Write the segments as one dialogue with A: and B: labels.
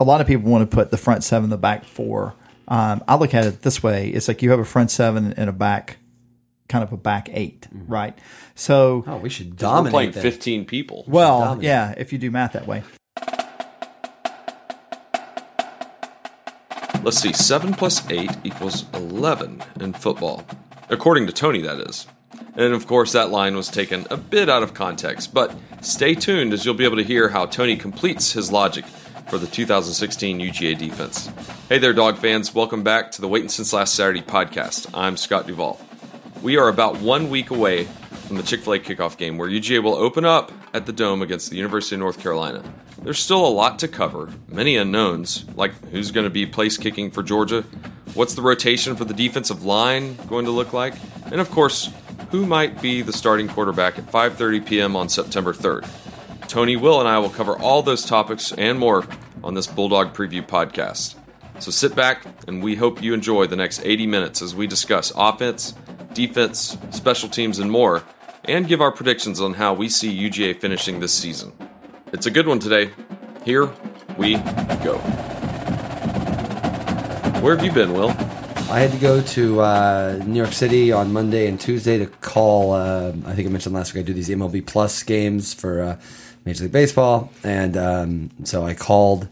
A: a lot of people want to put the front seven, the back four. Um, I look at it this way: it's like you have a front seven and a back, kind of a back 8 right? So,
B: Oh, we should
C: We're
B: dominate.
C: playing
B: then.
C: 15 people.
A: well, yeah, if you do math that way.
C: Let's see, 7 plus 8 equals 11 in football. According to Tony, that is. And of course, that line was taken a bit out of context, but stay tuned as you'll be able to hear how Tony completes his logic for the 2016 UGA defense. Hey there, dog fans. Welcome back to the Waiting Since Last Saturday podcast. I'm Scott Duvall. We are about one week away from the Chick fil A kickoff game where UGA will open up at the Dome against the University of North Carolina. There's still a lot to cover, many unknowns, like who's going to be place kicking for Georgia, what's the rotation for the defensive line going to look like, and of course, who might be the starting quarterback at 5:30 p.m. on September 3rd. Tony, Will, and I will cover all those topics and more on this Bulldog Preview podcast. So sit back, and we hope you enjoy the next 80 minutes as we discuss offense, defense, special teams, and more, and give our predictions on how we see UGA finishing this season. It's a good one today. Here we go. Where have you been, Will?
B: I had to go to uh, New York City on Monday and Tuesday to call. Uh, I think I mentioned last week I do these MLB Plus games for uh, Major League Baseball, and um, so I called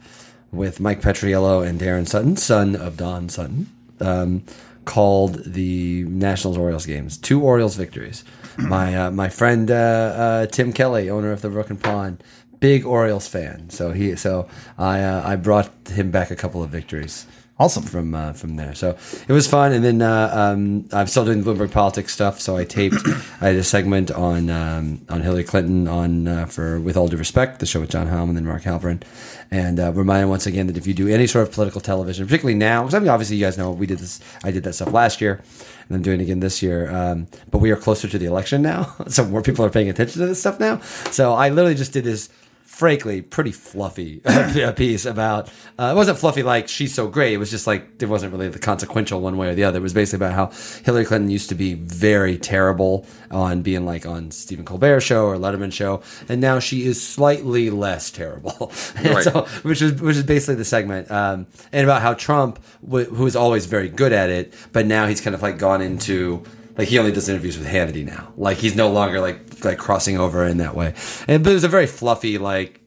B: with Mike Petriello and Daron Sutton, son of Don Sutton. Um, called the Nationals Orioles games, two Orioles victories. My uh, my friend uh, uh, Tim Kelly, owner of the Broken Pond, big Orioles fan. So he so I uh, I brought him back a couple of victories
A: Awesome.
B: from uh, from there. So it was fun. And then uh, um, I'm still doing the Bloomberg politics stuff. So I taped. I had a segment on um, on Hillary Clinton on uh, for with all due respect, the show with John Heilemann and then Mark Halperin, and uh, reminding once again that if you do any sort of political television, particularly now, because I mean obviously you guys know we did this. I did that stuff last year. And I'm doing it again this year, um, but we are closer to the election now, so more people are paying attention to this stuff now. So I literally just did this frankly pretty fluffy piece about uh, it wasn't fluffy like she's so great. It was just like it wasn't really the consequential one way or the other. It was basically about how hillary clinton used to be very terrible on being like on stephen colbert show or letterman show and now she is slightly less terrible.
C: Right.
B: so, which is which is basically the segment um, and about how trump w- was always very good at it but now he's kind of like gone into like he only does interviews with Hannity now. Like he's no longer like like crossing over in that way. And but it was a very fluffy like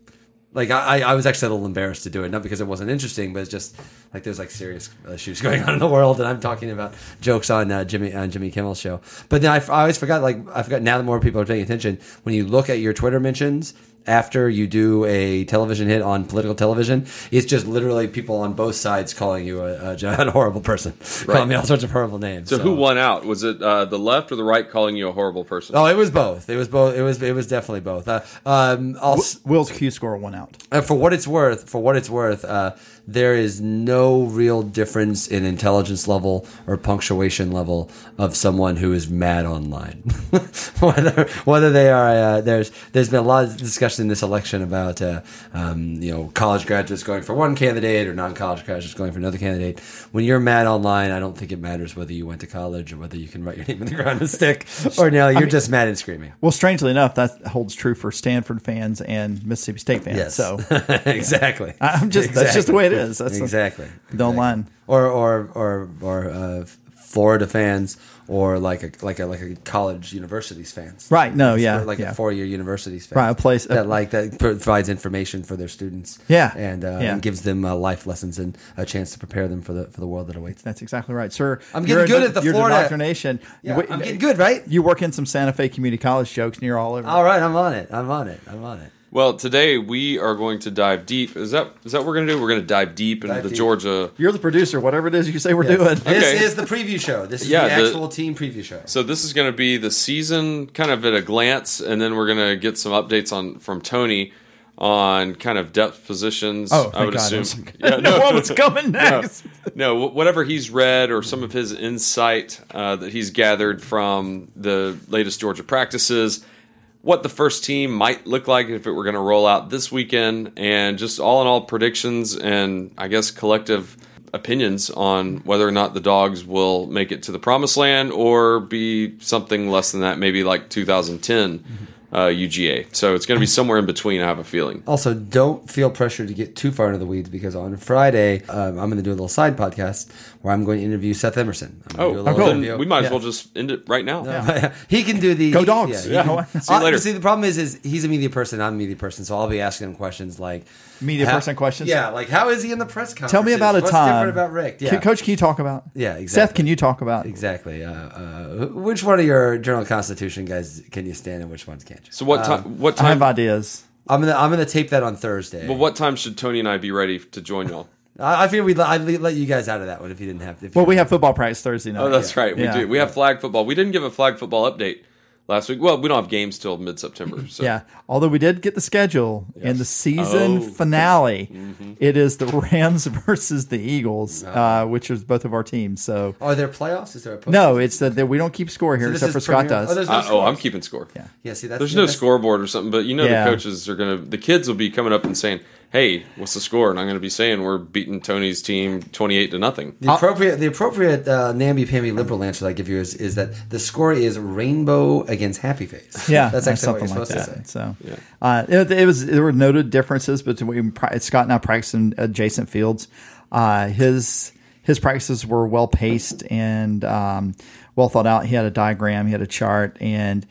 B: like I, I was actually a little embarrassed to do it, not because it wasn't interesting, but it's just like there's like serious issues going on in the world, and I'm talking about jokes on uh, Jimmy on Jimmy Kimmel's show. But then I, I always forgot, like I forgot now that more people are paying attention. When you look at your Twitter mentions after you do a television hit on political television, it's just literally people on both sides calling you a, a, a horrible person, calling me all sorts of horrible names.
C: So, who won out? Was it uh, the left or the right calling you a horrible person?
B: Oh, it was both. It was both. It was. It was definitely both. Uh, um, I'll,
A: Will's Q score one out.
B: uh, for what it's worth, for what it's worth, uh, there is no real difference in intelligence level or punctuation level of someone who is mad online. whether whether they are uh, there's there's been a lot of discussion in this election about uh, um, you know college graduates going for one candidate or non college graduates going for another candidate. When you're mad online, I don't think it matters whether you went to college or whether you can write your name in the ground and stick or no, you're just mad and screaming.
A: Well, strangely enough, that holds true for Stanford fans and Mississippi State fans.
B: Yes.
A: So
B: exactly.
A: I'm just that's just the way it is. That's
B: exactly.
A: Don't
B: Exactly.
A: line.
B: Or or or or uh, Florida fans, or like a like a like a college universities fans.
A: Right, no, yeah,
B: like
A: yeah.
B: a four year universities fans.
A: Right, a place-
B: that like that provides information for their students.
A: Yeah,
B: and uh,
A: yeah.
B: and gives them uh, life lessons and a chance to prepare them for the for the world that awaits.
A: That's exactly right, sir.
B: I'm getting good
A: a-
B: at the Florida-
A: indoctrination.
B: Yeah,
A: Wait,
B: I'm getting good, right?
A: You work in some Santa Fe Community College jokes, and you're all over.
B: All right, I'm on it. I'm on it. I'm on it.
C: Well, today we are going to dive deep. Is that is that what we're going to do? We're going to dive deep into
B: Dive
C: the
B: deep.
C: Georgia.
A: You're the producer. Whatever it is you say we're
B: Yes.
A: doing.
B: This
C: Okay.
B: is the preview show. This is
C: Yeah,
B: the
C: the-
B: actual team preview show.
C: So this is going to be the season, kind of at a glance, and then we're going to get some updates on from Tony on kind of depth positions.
A: Oh,
C: I
A: thank
C: would
A: God. I
C: assume.
A: was like, I know what was coming next.
C: No, wh- whatever he's read or some of his insight uh, that he's gathered from the latest Georgia practices, what the first team might look like if it were going to roll out this weekend, and just all in all predictions and I guess collective opinions on whether or not the dogs will make it to the promised land or be something less than that, maybe like 2010 uh, UGA. So it's going to be somewhere in between. I have a feeling.
B: Also, don't feel pressure to get too far into the weeds because on Friday um, I'm going to do a little side podcast where I'm going to interview Seth Emerson. I'm gonna do a
C: Oh,
B: little
A: cool.
B: interview.
C: we might as
A: Yeah.
C: well just end it right now.
B: he can do the
A: Go
B: he-
A: dogs.
B: he
A: Yeah.
B: can-
C: See you
B: Uh,
C: later.
B: See, the problem is, is he's a media person. I'm a media person, so I'll be asking him questions like
A: Media
B: how-
A: person questions?
B: Yeah, like how is he in the press conference?
A: Tell me about a
B: What's
A: time.
B: different about Rick? Yeah,
A: Can- Coach, can you talk about?
B: Yeah, exactly.
A: Seth, can you talk about?
B: exactly. Uh, uh, which one of your Journal Constitution guys can you stand, and which ones can't you?
C: So what
B: Um,
C: time? What
A: I have
C: time?
A: ideas.
B: I'm gonna I'm gonna tape that on Thursday.
C: But what time should Tony and I be ready to join y'all?
B: I, I feel we'd I'd let you guys out of that one if you didn't have. If
A: Well,
B: you
A: we have football practice Thursday night.
C: Oh, that's right. We
A: Yeah.
C: do. We have flag football. We didn't give a flag football update last week. Well, we don't have games till mid September. So
A: Yeah. Although we did get the schedule in the season
C: Oh.
A: finale, it is the Rams versus the Eagles, uh, which is both of our teams. So
B: Are there playoffs? Is there a post-
A: no, it's that that we don't keep score here
B: this
A: except
B: is
A: for Scott
B: Premier-
A: does.
B: Oh, there's no
C: Uh, oh,
B: scores.
C: I'm keeping score.
A: Yeah.
B: Yeah, see, that's
C: There's no
B: that's-
C: scoreboard or something, but you know
A: Yeah.
C: the coaches are gonna. The kids will be coming up and saying, "Hey, what's the score?" And I'm gonna be saying, "We're beating Tony's team 28 to nothing."
B: The appropriate, the appropriate uh, namby-pamby liberal answer that I give you is, is that the score is rainbow against happy face.
A: Yeah,
B: that's
A: or
B: actually what you're
A: something like that.
B: to say.
A: So, uh, it, it was there were noted differences between pra- Scott and I practicing adjacent fields. Uh, his his practices were well paced and um, well thought out. He had a diagram, he had a chart, and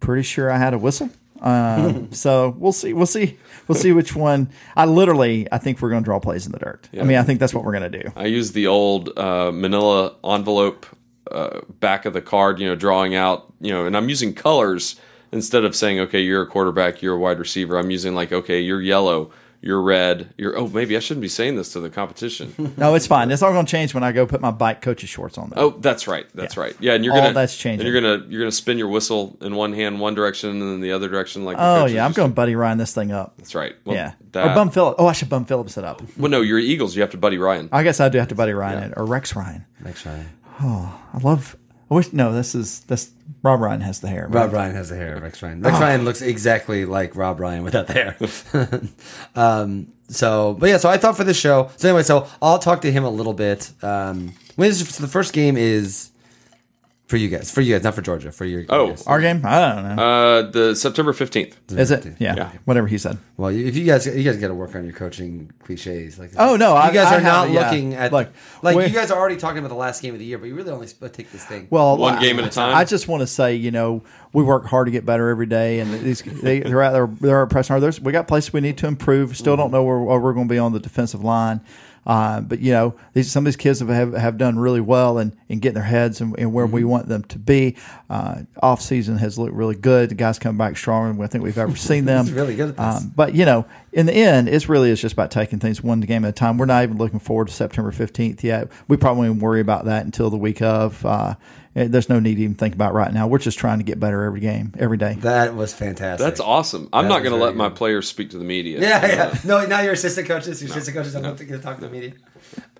A: pretty sure I had a whistle. Um, so we'll see. We'll see. We'll see which one. I literally, I think we're going to draw plays in the dirt. I mean, I think that's what we're going to do.
C: I use the old uh, Manila envelope uh, back of the card, you know, drawing out, you know, and I'm using colors instead of saying, okay, you're a quarterback, you're a wide receiver. I'm using like, okay, you're yellow, you're red, you're. Oh, maybe I shouldn't be saying this to the competition.
A: No, it's fine. It's all going to change when I go put my bike coach's shorts on. Though.
C: oh, that's right, that's right. Yeah, and you're
A: All
C: gonna
A: that's changing.
C: And you're gonna you're gonna spin your whistle in one hand, one direction, and then the other direction, like.
A: Oh yeah, I'm going
C: to.
A: Buddy Ryan this thing up.
C: That's right. Well,
A: yeah,
C: That,
A: or Bum Phillips. Oh, I should Bum Phillips it up.
C: well, no, you're Eagles. You have to buddy Ryan.
A: I guess I do have to Buddy Ryan it or Rex Ryan.
B: Next Ryan.
A: Oh, I love. I wish no. This is this. Rob Ryan has the hair. right?
B: Rob Ryan has the hair. Rex Ryan. Rex Ryan looks exactly like Rob Ryan without the hair. um, so, but yeah, so I thought for this show. So anyway, so I'll talk to him a little bit. Um, when is so the first game is for you guys? For you guys, not for Georgia. For your
C: Oh.
B: guys.
A: Our game. I don't know.
C: Uh, the September fifteenth.
A: is it? Yeah,
C: Yeah.
A: Whatever he said.
B: Well, if you guys, you guys got to work on your coaching cliches. Like,
A: Oh, no,
B: you
A: I-
B: guys
A: I
B: are not
A: have- yeah.
B: looking at
A: Look,
B: like
A: we're-
B: you guys are already talking about the last game of the year, but you really only take this thing.
A: Well,
C: One
A: I-
C: game at a time?
A: I just want to say, you know, we work hard to get better every day, and these they, they're out there. They're pressing hard. There's, we got places we need to improve. Still don't know where, where we're going to be on the defensive line. Uh, but you know, these, some of these kids have, have, have done really well in, in getting their heads and, and where we want them to be. Uh, off season has looked really good. The guys come back stronger than I think we've ever seen them.
B: Really good at this.
A: Um, but you know, in the end, it's really is just about taking things one game at a time. We're not even looking forward to September fifteenth yet. We probably won't worry about that until the week of. Uh, eh, there's no need to even think about right now. We're just trying to get better every game, every day.
B: that was fantastic.
C: That's awesome. I'm
B: That
C: not going to
B: very
C: let my players speak to the media.
B: Yeah, yeah. No, now you're assistant coaches. Your assistant coaches. I'm not going to talk to the media.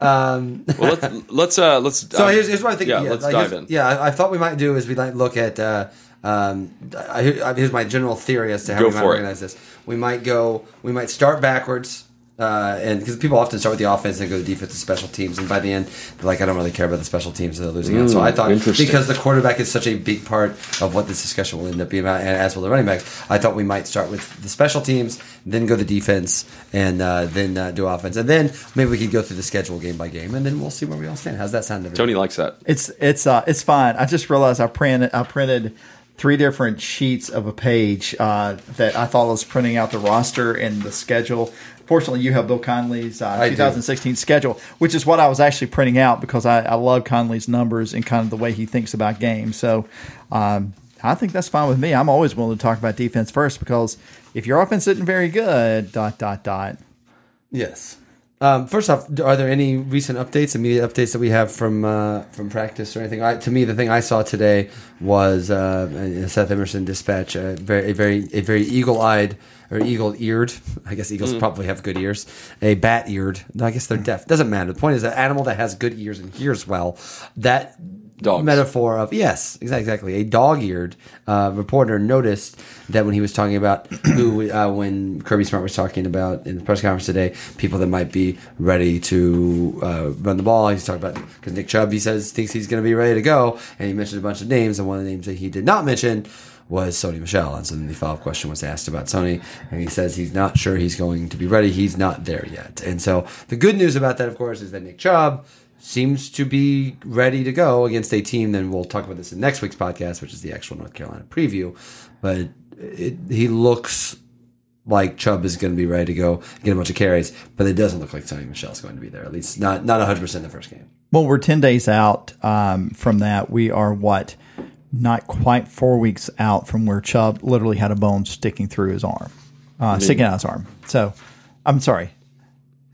B: Um,
C: Well, let's let's uh let's.
B: So
C: um,
B: here's, here's what I think.
C: Yeah,
B: Yeah,
C: let's
B: like,
C: dive in.
B: Yeah, I, I thought we might do is we might look at. Uh, um, I, I- here's my general theory as to how
C: Go
B: we might
C: for it.
B: organize this. We might go. We might start backwards. Uh, and because people often start with the offense and go to defense and special teams, and by the end, they're like, I don't really care about the special teams, so they're losing out. So I thought because the quarterback is such a big part of what this discussion will end up being about, and as will the running backs, I thought we might start with the special teams, then go to defense, and uh, then uh, do offense, and then maybe we could go through the schedule game by game, and then we'll see where we all stand. How's that sound? everybody?
C: Tony likes that.
A: It's it's uh it's fine. I just realized I printed I printed three different sheets of a page uh, that I thought was printing out the roster and the schedule. Fortunately, you have Bill Connelly's uh,
B: I do.
A: 2016 schedule, which is what I was actually printing out because I, I love Connelly's numbers and kind of the way he thinks about games. So um, I think that's fine with me. I'm always willing to talk about defense first because if your offense isn't very good, dot dot dot.
B: Yes. Um, first off, are there any recent updates, immediate updates that we have from uh, from practice or anything? I, to me, the thing I saw today was uh, Seth Emerson dispatch, a very, a very, a very eagle-eyed or eagle-eared. I guess eagles probably have good ears. A bat-eared. I guess they're deaf. Doesn't matter. The point is, an animal that has good ears and hears well. That
C: Dogs.
B: metaphor of yes, exactly. A dog-eared uh, reporter noticed that when he was talking about who, uh, when Kirby Smart was talking about in the press conference today, people that might be ready to uh, run the ball. He's talking about because Nick Chubb, he says thinks he's going to be ready to go, and he mentioned a bunch of names, and one of the names that he did not mention was Sony Michel. And so then the follow up question was asked about Sony, and he says he's not sure he's going to be ready. He's not there yet. And so the good news about that, of course, is that Nick Chubb seems to be ready to go against a team. Then we'll talk about this in next week's podcast, which is the actual North Carolina preview. But it, he looks like Chubb is going to be ready to go get a bunch of carries, but it doesn't look like Sony Michel's going to be there. At least not not 100 percent in the first game.
A: Well, we're 10 days out um, from that. We are what? Not quite four weeks out from where Chubb literally had a bone sticking through his arm, uh, sticking out his arm. So, I'm sorry.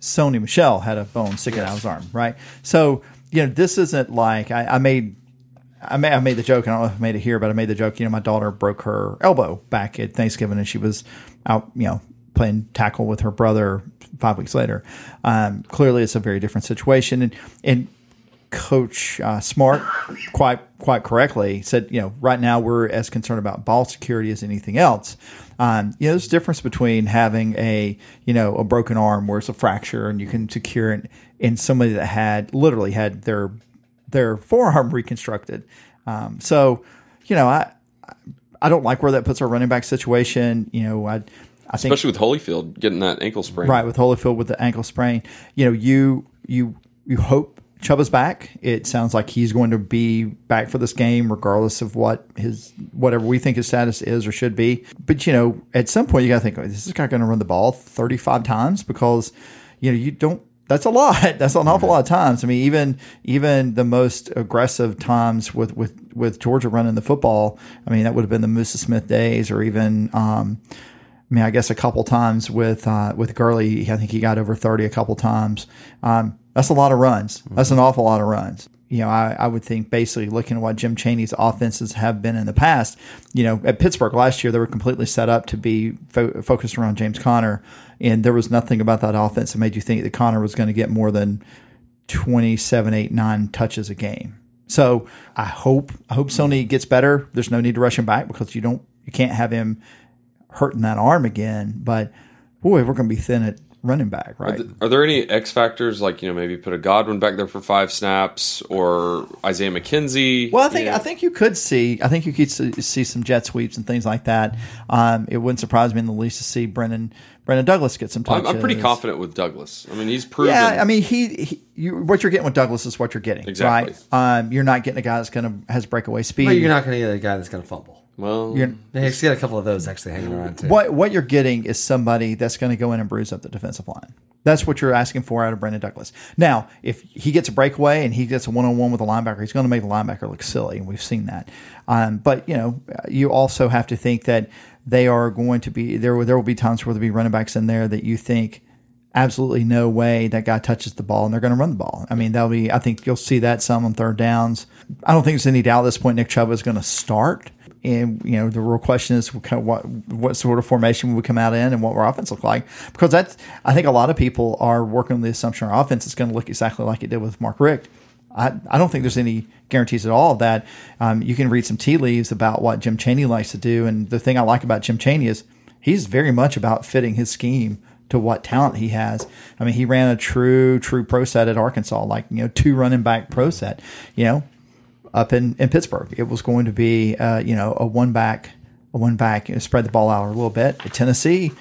A: Sony Michel had a bone sticking out of his arm, right? So, you know, this isn't like I, I made. I made, I made the joke. I don't know if I made it here, but I made the joke. You know, my daughter broke her elbow back at Thanksgiving, and she was out, you know, playing tackle with her brother five weeks later. Um, clearly, it's a very different situation, and and Coach uh, Smart quite quite correctly said, you know, right now we're as concerned about ball security as anything else. Um, you know, there's a difference between having a you know a broken arm where it's a fracture and you can secure it, and somebody that had literally had their their forearm reconstructed. Um, so, you know, I I don't like where that puts our running back situation. You know, I I think
C: Especially with Holyfield getting that ankle sprain.
A: right with Holyfield with the ankle sprain. You know, you you you hope Chubb is back. It sounds like he's going to be back for this game, regardless of what his whatever we think his status is or should be. But you know, at some point you got to think, is this guy going to run the ball thirty five times? Because you know you don't. That's a lot. That's an awful lot of times. I mean, even even the most aggressive times with with with Georgia running the football. I mean, that would have been the Musa Smith days, or even. Um, I mean, I guess a couple times with uh, with Gurley, I think he got over thirty a couple times. Um, that's a lot of runs. That's an mm-hmm. awful lot of runs. You know, I, I would think basically looking at what Jim Chaney's offenses have been in the past. You know, at Pittsburgh last year, they were completely set up to be fo- focused around James Conner, and there was nothing about that offense that made you think that Conner was going to get more than 27, 8, 9 touches a game. So I hope I hope Sony gets better. There's no need to rush him back because you don't you can't have him hurting that arm again. But boy, we're going to be thin at running back, right?
C: Are there any X factors like you know maybe put a Godwin back there for five snaps or Isaiah McKenzie?
A: Well, I think
C: you know?
A: I think you could see I think you could see, see some jet sweeps and things like that. Um, it wouldn't surprise me in the least to see Brendan Brendan Douglas get some
C: I'm,
A: touches.
C: I'm pretty confident with Douglas. I mean, he's proven.
A: Yeah, I mean, he, he you, what you're getting with Douglas is what you're getting,
C: Exactly.
A: right? Um, you're not getting a guy that's going to has breakaway speed.
B: But you're not going to get a guy that's going to fumble.
C: Well,
A: You're-
B: Yeah, He's got a couple of those actually hanging around too.
A: what what you're getting is somebody that's going to go in and bruise up the defensive line. That's what you're asking for out of Brendan Douglas. Now, if he gets a breakaway and he gets a one on one with a linebacker, he's going to make the linebacker look silly, and we've seen that. Um, but you know, you also have to think that they are going to be there. There will be times where there'll be running backs in there that you think absolutely no way that guy touches the ball and they're going to run the ball. I mean, that'll be, I think you'll see that some on third downs. I don't think there's any doubt at this point Nick Chubb is going to start. And, you know, the real question is what, kind of what, what sort of formation we come out in and what our offense look like. Because that's, I think a lot of people are working on the assumption our offense is going to look exactly like it did with Mark Richt. I, I don't think there's any guarantees at all that. Um, you can read some tea leaves about what Jim Chaney likes to do. And the thing I like about Jim Chaney is he's very much about fitting his scheme to what talent he has. I mean, he ran a true, true pro set at Arkansas, like, you know, two running back pro set, you know, up in, in Pittsburgh. It was going to be, uh, you know, a one back, a one back, you know, spread the ball out a little bit. At Tennessee,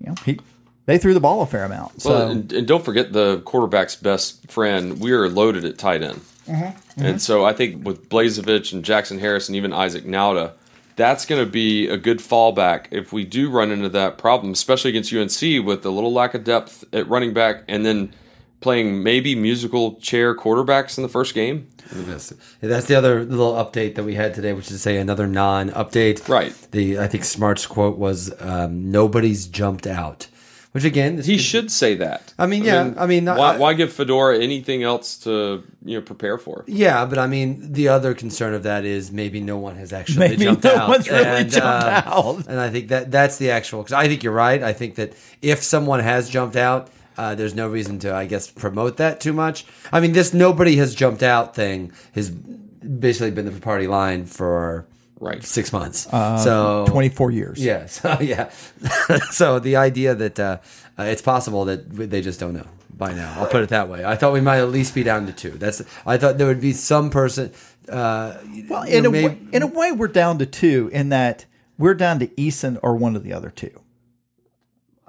A: you know, he, they threw the ball a fair amount. So,
C: Well, and, and don't forget the quarterback's best friend. We are loaded at tight end,
A: Mm-hmm.
C: and so I think with Blazevich and Jackson Harris and even Isaac Nauta, that's going to be a good fallback if we do run into that problem, especially against UNC with a little lack of depth at running back, and then playing maybe musical chair quarterbacks in the first game.
B: That's, that's the other little update that we had today, which is to say another non-update.
C: Right.
B: The I think Smart's quote was um, "Nobody's jumped out," which again,
C: He
B: is-
C: should say that.
B: I mean, yeah, I mean,
C: why,
B: I-
C: why give Fedora anything else to you know prepare for?
B: Yeah, but I mean, the other concern of that is maybe no one has actually
A: Maybe
B: jumped
A: no
B: out.
A: one's really
B: and,
A: jumped
B: um,
A: out.
B: And I think that that's the actual. Because I think you're right. I think that if someone has jumped out, uh, there's no reason to, I guess, promote that too much. I mean, this nobody has jumped out thing has basically been the party line for
C: Right.
B: six months. so
A: 24 years.
B: yeah, so yeah. so the idea that uh, uh, it's possible that they just don't know by now. I'll put it that way. I thought we might at least be down to two. That's. I thought there would be some person. Uh,
A: Well, in
B: know,
A: a
B: maybe-
A: way, in a way, we're down to two in that we're down to Eason or one of the other two.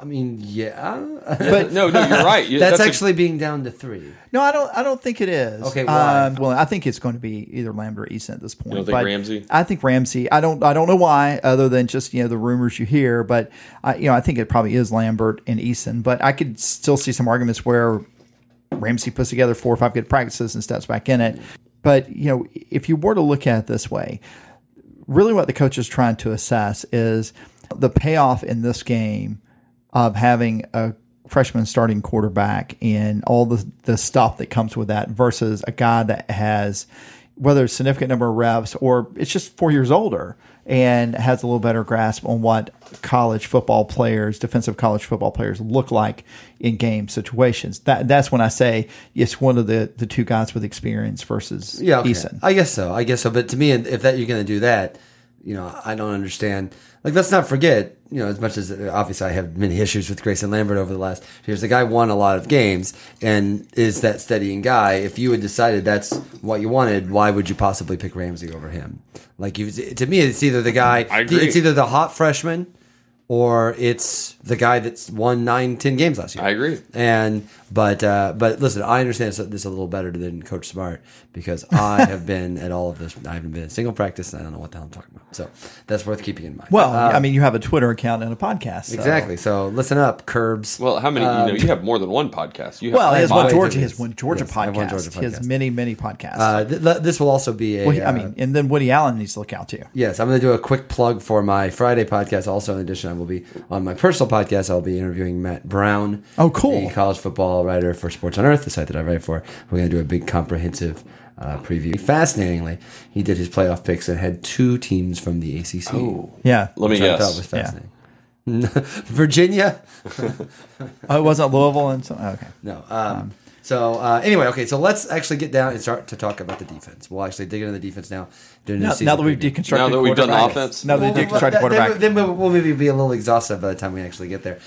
B: I mean, yeah.
A: But
C: no, no, you're right. You-
B: That's,
C: a-
B: actually being down to three.
A: no, I don't. I don't think it is.
B: Okay, why?
A: Um, well, I think it's going to be either Lambert or Eason at this point.
C: don't think
A: But
C: Ramsey?
A: I think Ramsey. I don't. I don't know why, other than just you know the rumors you hear. But I, you know, I think it probably is Lambert and Eason. But I could still see some arguments where Ramsey puts together four or five good practices and steps back in it. But you know, if you were to look at it this way, really what the coach is trying to assess is the payoff in this game of having a freshman starting quarterback and all the the stuff that comes with that versus a guy that has whether it's significant number of reps or it's just four years older and has a little better grasp on what college football players, defensive college football players look like in game situations. That that's when I say it's one of the the two guys with experience versus
B: Yeah, okay.
A: Eason.
B: I guess so. I guess so. But to me, if that you're going to do that, you know, I don't understand. Like, let's not forget, you know, as much as obviously I have many issues with Greyson Lambert over the last years, the guy won a lot of games and is that steadying guy. If you had decided that's what you wanted, why would you possibly pick Ramsey over him? Like, you, to me, it's either the guy, it's either the hot freshman or it's the guy that's won nine, ten games last year.
C: I agree.
B: And but uh, but listen, I understand this, this a little better than Coach Smart because I have been at all of this. I haven't been at single practice. And I don't know what the hell I'm talking about. So that's worth keeping in mind.
A: Well,
B: Uh,
A: I mean, you have a Twitter account and a podcast. so-
B: exactly. So listen up, Curbs.
C: Well, how many? you know, you have more than one podcast. You have
A: Well, he has one Georgia. He has one Georgia
B: Yes,
A: podcast.
B: one Georgia
A: He has many, many podcasts.
B: Uh, th- th- this will also be a.
A: well, he- I
B: uh,
A: mean, and then Woody Allen needs to look out too.
B: Yes, I'm going to do a quick plug for my Friday podcast. Also, in addition, I will be on my personal podcast. I'll be interviewing Matt Brown.
A: Oh, cool.
B: The college football writer for Sports on Earth, the site that I write for. We're going to do a big comprehensive uh, preview. Fascinatingly, he did his playoff picks and had two teams from the ACC.
C: Oh,
A: Yeah.
C: let me
B: which I thought
C: guess.
B: was fascinating. Virginia?
A: Oh, it wasn't Louisville and so. Okay.
B: No. Um, so uh, anyway, okay. So let's actually get down and start to talk about the defense. We'll actually dig into the defense now. during the
A: Now,
B: season
A: now that we've deconstructed,
C: Now that we've done the offense?
A: now that we've
B: Well,
A: deconstructed
B: then-
A: quarterback.
B: Then, we'll, we'll maybe be a little exhausted by the time we actually get there.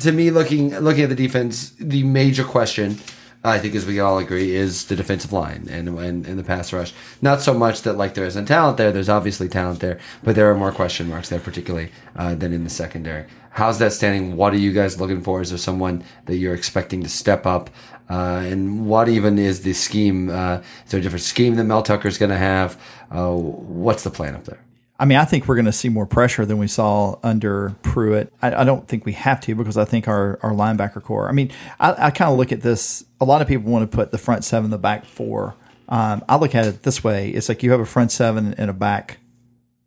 B: To me, looking looking at the defense, the major question, I think, as we all agree, is the defensive line and, and and the pass rush. Not so much that like there isn't talent there. There's obviously talent there, but there are more question marks there, particularly uh, than in the secondary. How's that standing? What are you guys looking for? Is there someone that you're expecting to step up? Uh, and what even is the scheme? Uh, is there a different scheme that Mel Tucker's going to have? Uh, what's the plan up there?
A: I mean, I think we're going to see more pressure than we saw under Pruitt. I, I don't think we have to because I think our, our linebacker core. I mean, I, I kind of look at this. A lot of people want to put the front seven, the back four. Um, I look at it this way: it's like you have a front seven and a back,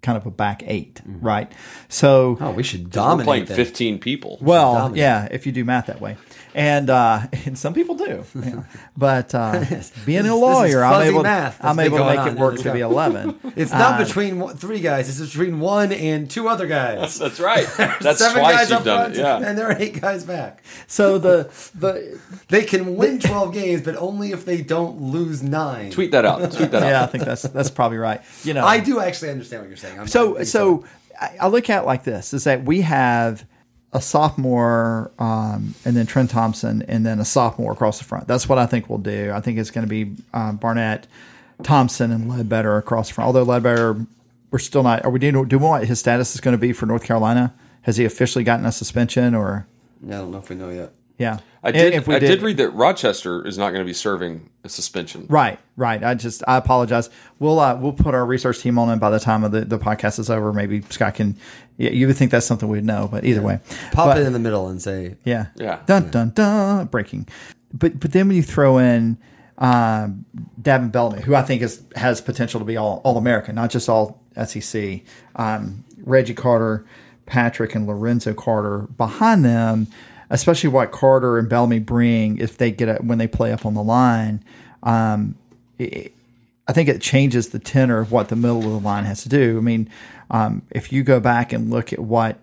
A: kind of a back 8 right? So,
B: Oh, we should
C: We're
B: dominate.
C: playing
B: that.
C: 15 people.
A: well,
B: dominate.
A: yeah, if you do math that way, and uh, and some people do, yeah. but uh, being
B: This
A: a lawyer, I'm able,
B: math
A: I'm able to make
B: on
A: it work to be eleven.
B: It's not
A: Uh,
B: between one, three guys. It's between one and two other guys.
C: That's right. That's
B: Seven
C: twice
B: guys
C: you've
B: up
C: done
B: front,
C: it. Yeah.
B: and there are eight guys back.
A: So the the
B: They can win twelve games, but only if they don't lose nine.
C: Tweet that out. Tweet that out.
A: yeah, I think that's that's probably right. You know,
B: I do actually understand what you're saying. I'm,
A: So so I, I look at it like this: is that we have a sophomore, um, and then Trent Thompson, and then a sophomore across the front. That's what I think we'll do. I think it's going to be uh, Barnett, Thompson, and Ledbetter across the front. Although Ledbetter, we're still not. Are we doing? Do we know what his status is going to be for North Carolina? Has he officially gotten a suspension or?
B: Yeah, I don't know if we know yet.
A: Yeah,
C: I did.
A: if we
C: I did read that Rochester is not going to be serving a suspension.
A: Right, right. I just I apologize. We'll uh, we'll put our research team on, it by the time of the, the podcast is over, maybe Scott can. Yeah, you would think that's something we'd know, but either way,
B: Pop
A: But-
B: it in the middle and say,
A: Yeah,
C: Yeah.
A: Dun dun dun. Breaking, but but then when you throw in um, Davin Bellamy, who I think is has potential to be all all American, not just all SEC. Um, Reggie Carter, Patrick, and Lorenzo Carter behind them, especially what Carter and Bellamy bring if they get when they play up on the line. Um, it, I think it changes the tenor of what the middle of the line has to do. I mean, um, if you go back and look at what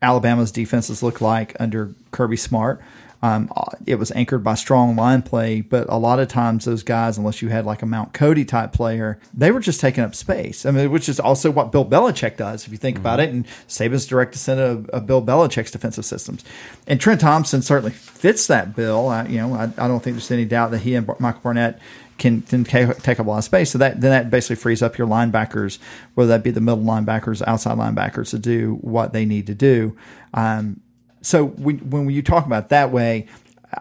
A: Alabama's defenses look like under Kirby Smart. Um, it was anchored by strong line play, but a lot of times those guys, unless you had like a Mount Cody type player, they were just taking up space. I mean, which is also what Bill Belichick does, if you think mm-hmm. about it. And Saban's direct descendant of, of, Bill Belichick's defensive systems. And Trent Thompson certainly fits that bill. I, you know, I, I don't think there's any doubt that he and Michael Barnett can, can take up a lot of space. So that then that basically frees up your linebackers, whether that be the middle linebackers, outside linebackers, to do what they need to do. Um, so when when you talk about that way,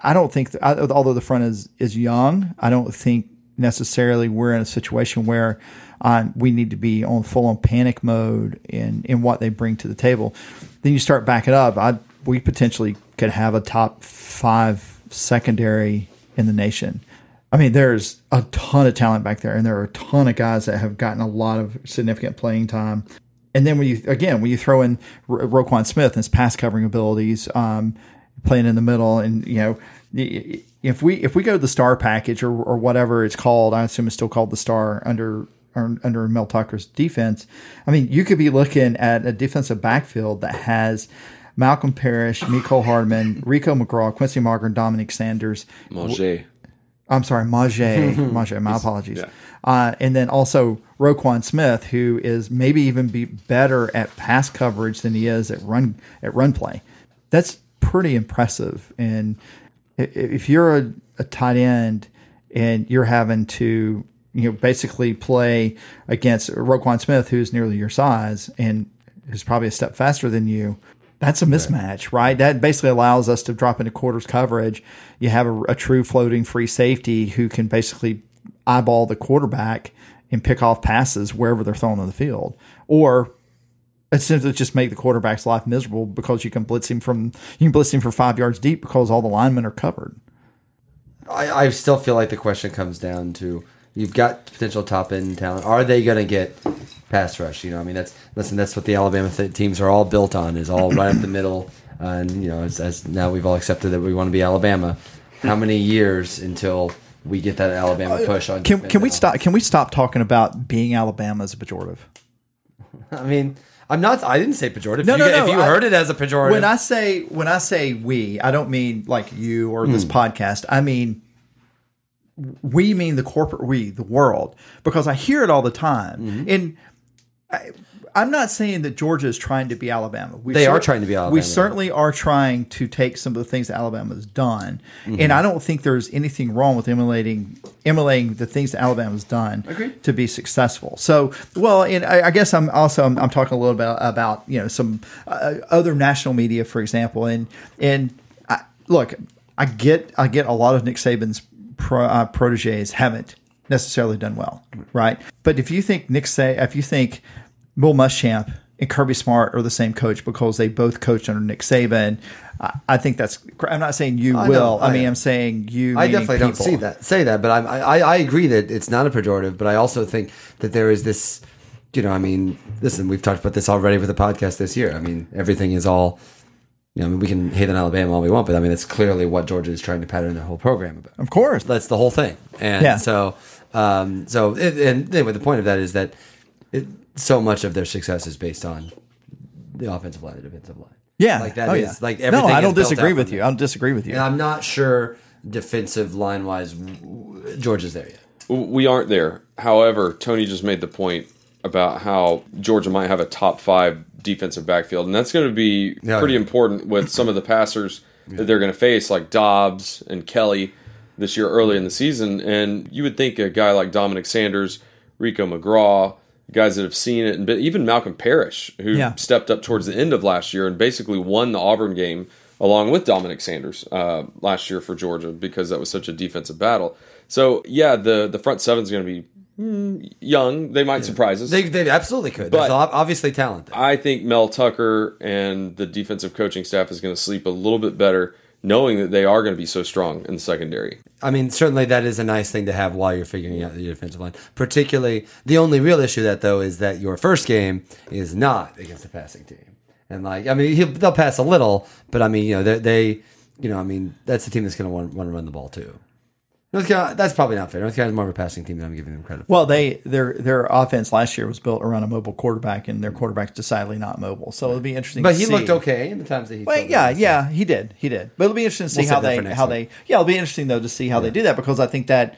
A: I don't think that, although the front is is young, I don't think necessarily we're in a situation where uh, we need to be on full on panic mode in in what they bring to the table. Then you start backing up. I we potentially could have a top five secondary in the nation. I mean, there's a ton of talent back there, and there are a ton of guys that have gotten a lot of significant playing time. And then when you again when you throw in Ro- Roquan Smith and his pass covering abilities, um, playing in the middle, and you know if we if we go to the star package or, or whatever it's called, I assume it's still called the star under under Mel Tucker's defense. I mean, you could be looking at a defensive backfield that has Malkom Parrish, Mecole Hardman, Rico McGraw, Quincy Mauger, Dominick Sanders,
C: Maje.
A: I'm sorry, Maje. Maje. My apologies. Yeah. Uh, and then also Roquan Smith, who is maybe even be better at pass coverage than he is at run at run play. That's pretty impressive. And if you're a, a tight end and you're having to you know basically play against Roquan Smith, who's nearly your size and who's probably a step faster than you, that's a mismatch, right. right? That basically allows us to drop into quarters coverage. You have a, a, true floating free safety who can basically eyeball the quarterback and pick off passes wherever they're thrown on the field, or essentially just make the quarterback's life miserable because you can blitz him from you can blitz him for five yards deep because all the linemen are covered.
B: I, I still feel like the question comes down to you've got potential top end talent. Are they going to get pass rush? You know, I mean, that's listen. That's what the Alabama th- teams are all built on. Is all right up the middle. and you know, as, as now we've all accepted that we want to be Alabama. How many years until we get that Alabama push on?
A: Can can we stop? Can we stop talking about being Alabama as a pejorative?
B: I mean. I'm not. I didn't say pejorative. No, no, no. If you heard it as a pejorative,
A: when I say when I say we, I don't mean like you or this mm. podcast. I mean we mean the corporate we, the world, because I hear it all the time. Mm-hmm. And I, am not saying that Georgia is trying to be Alabama.
B: We they cer- are trying to be Alabama.
A: We certainly are trying to take some of the things that Alabama has done, mm-hmm. and I don't think there's anything wrong with emulating emulating the things that Alabama's done
B: Agreed.
A: to be successful. So, well, and I, I guess I'm also I'm, I'm, talking a little bit about you know some uh, other national media, for example, and and I, look, I get I get a lot of Nick Saban's pro, uh, proteges haven't necessarily done well, right? But if you think Nick say, if you think Will Muschamp and Kirby Smart are the same coach because they both coached under Nick Saban, I, I think that's. I'm not saying you I will. I, I, mean, I'm saying you.
B: I definitely
A: people.
B: don't see that. Say that, but I, I I agree that it's not a pejorative. But I also think that there is this. You know, I mean, listen, we've talked about this already with the podcast this year. I mean, everything is all you know, I mean, we can hate on Alabama all we want, but I mean, that's clearly what Georgia is trying to pattern their whole program about.
A: Of course,
B: that's the whole thing. And yeah. so, um, so, it, and anyway, the point of that is that it, so much of their success is based on the offensive line, the defensive line.
A: Yeah,
B: like that
A: oh,
B: is
A: yeah.
B: like everything.
A: No, I don't disagree with you. I don't disagree with you.
B: And I'm not sure defensive line wise, Georgia's there yet.
C: We aren't there. However, Tony just made the point about how Georgia might have a top five defensive backfield, and that's going to be yeah, pretty yeah. important with some of the passers yeah. that they're going to face, like Dobbs and Kelly this year early in the season. And you would think a guy like Dominick Sanders, Rico McGraw, guys that have seen it, and even Malkom Parrish, who stepped up towards the end of last year and basically won the Auburn game along with Dominick Sanders uh, last year for Georgia because that was such a defensive battle. So yeah, the the front seven is going to be Mm, young. They might surprise us.
B: They, they absolutely could. But There's obviously talent. There.
C: I think Mel Tucker and the defensive coaching staff is going to sleep a little bit better, knowing that they are going to be so strong in the secondary.
B: I mean, certainly that is a nice thing to have while you're figuring out the defensive line. Particularly, the only real issue that though is that your first game is not against a passing team, and like I mean, they'll pass a little, but I mean, you know, they, they you know, I mean, that's the team that's going to want, want to run the ball too. North Carolina, that's probably not fair. North Carolina's more of a passing team than I'm giving them credit for.
A: Well, they their their offense last year was built around a mobile quarterback, and their quarterback's decidedly not mobile. So it'll be interesting.
B: But he
A: see.
B: looked okay in the times that he.
A: Well, yeah, yeah, he did, he did. But it'll be interesting to see
B: We'll
A: how they how
B: week.
A: they yeah, it'll be interesting though to see how they do that because I think that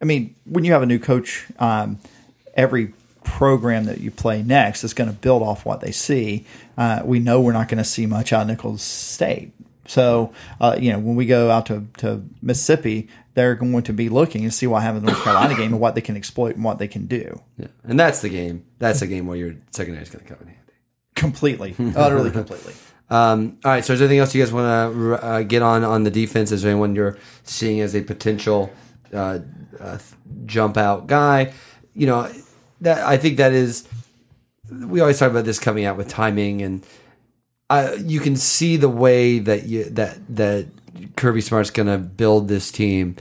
A: I mean when you have a new coach, um, every program that you play next is going to build off what they see. Uh, we know we're not going to see much out of Nicholls State. So, uh, you know, when we go out to, to Mississippi, they're going to be looking and see what happened in the North Carolina game and what they can exploit and what they can do.
B: Yeah. And that's the game. That's the game where your secondary is going to come in handy.
A: Completely, utterly, completely.
B: Um, all right. So, is there anything else you guys want to uh, get on on the defense? Is there anyone you're seeing as a potential uh, uh, jump out guy? You know, that I think that is. We always talk about this coming out with timing, and I, you can see the way that you that that Kirby Smart's going to build this team.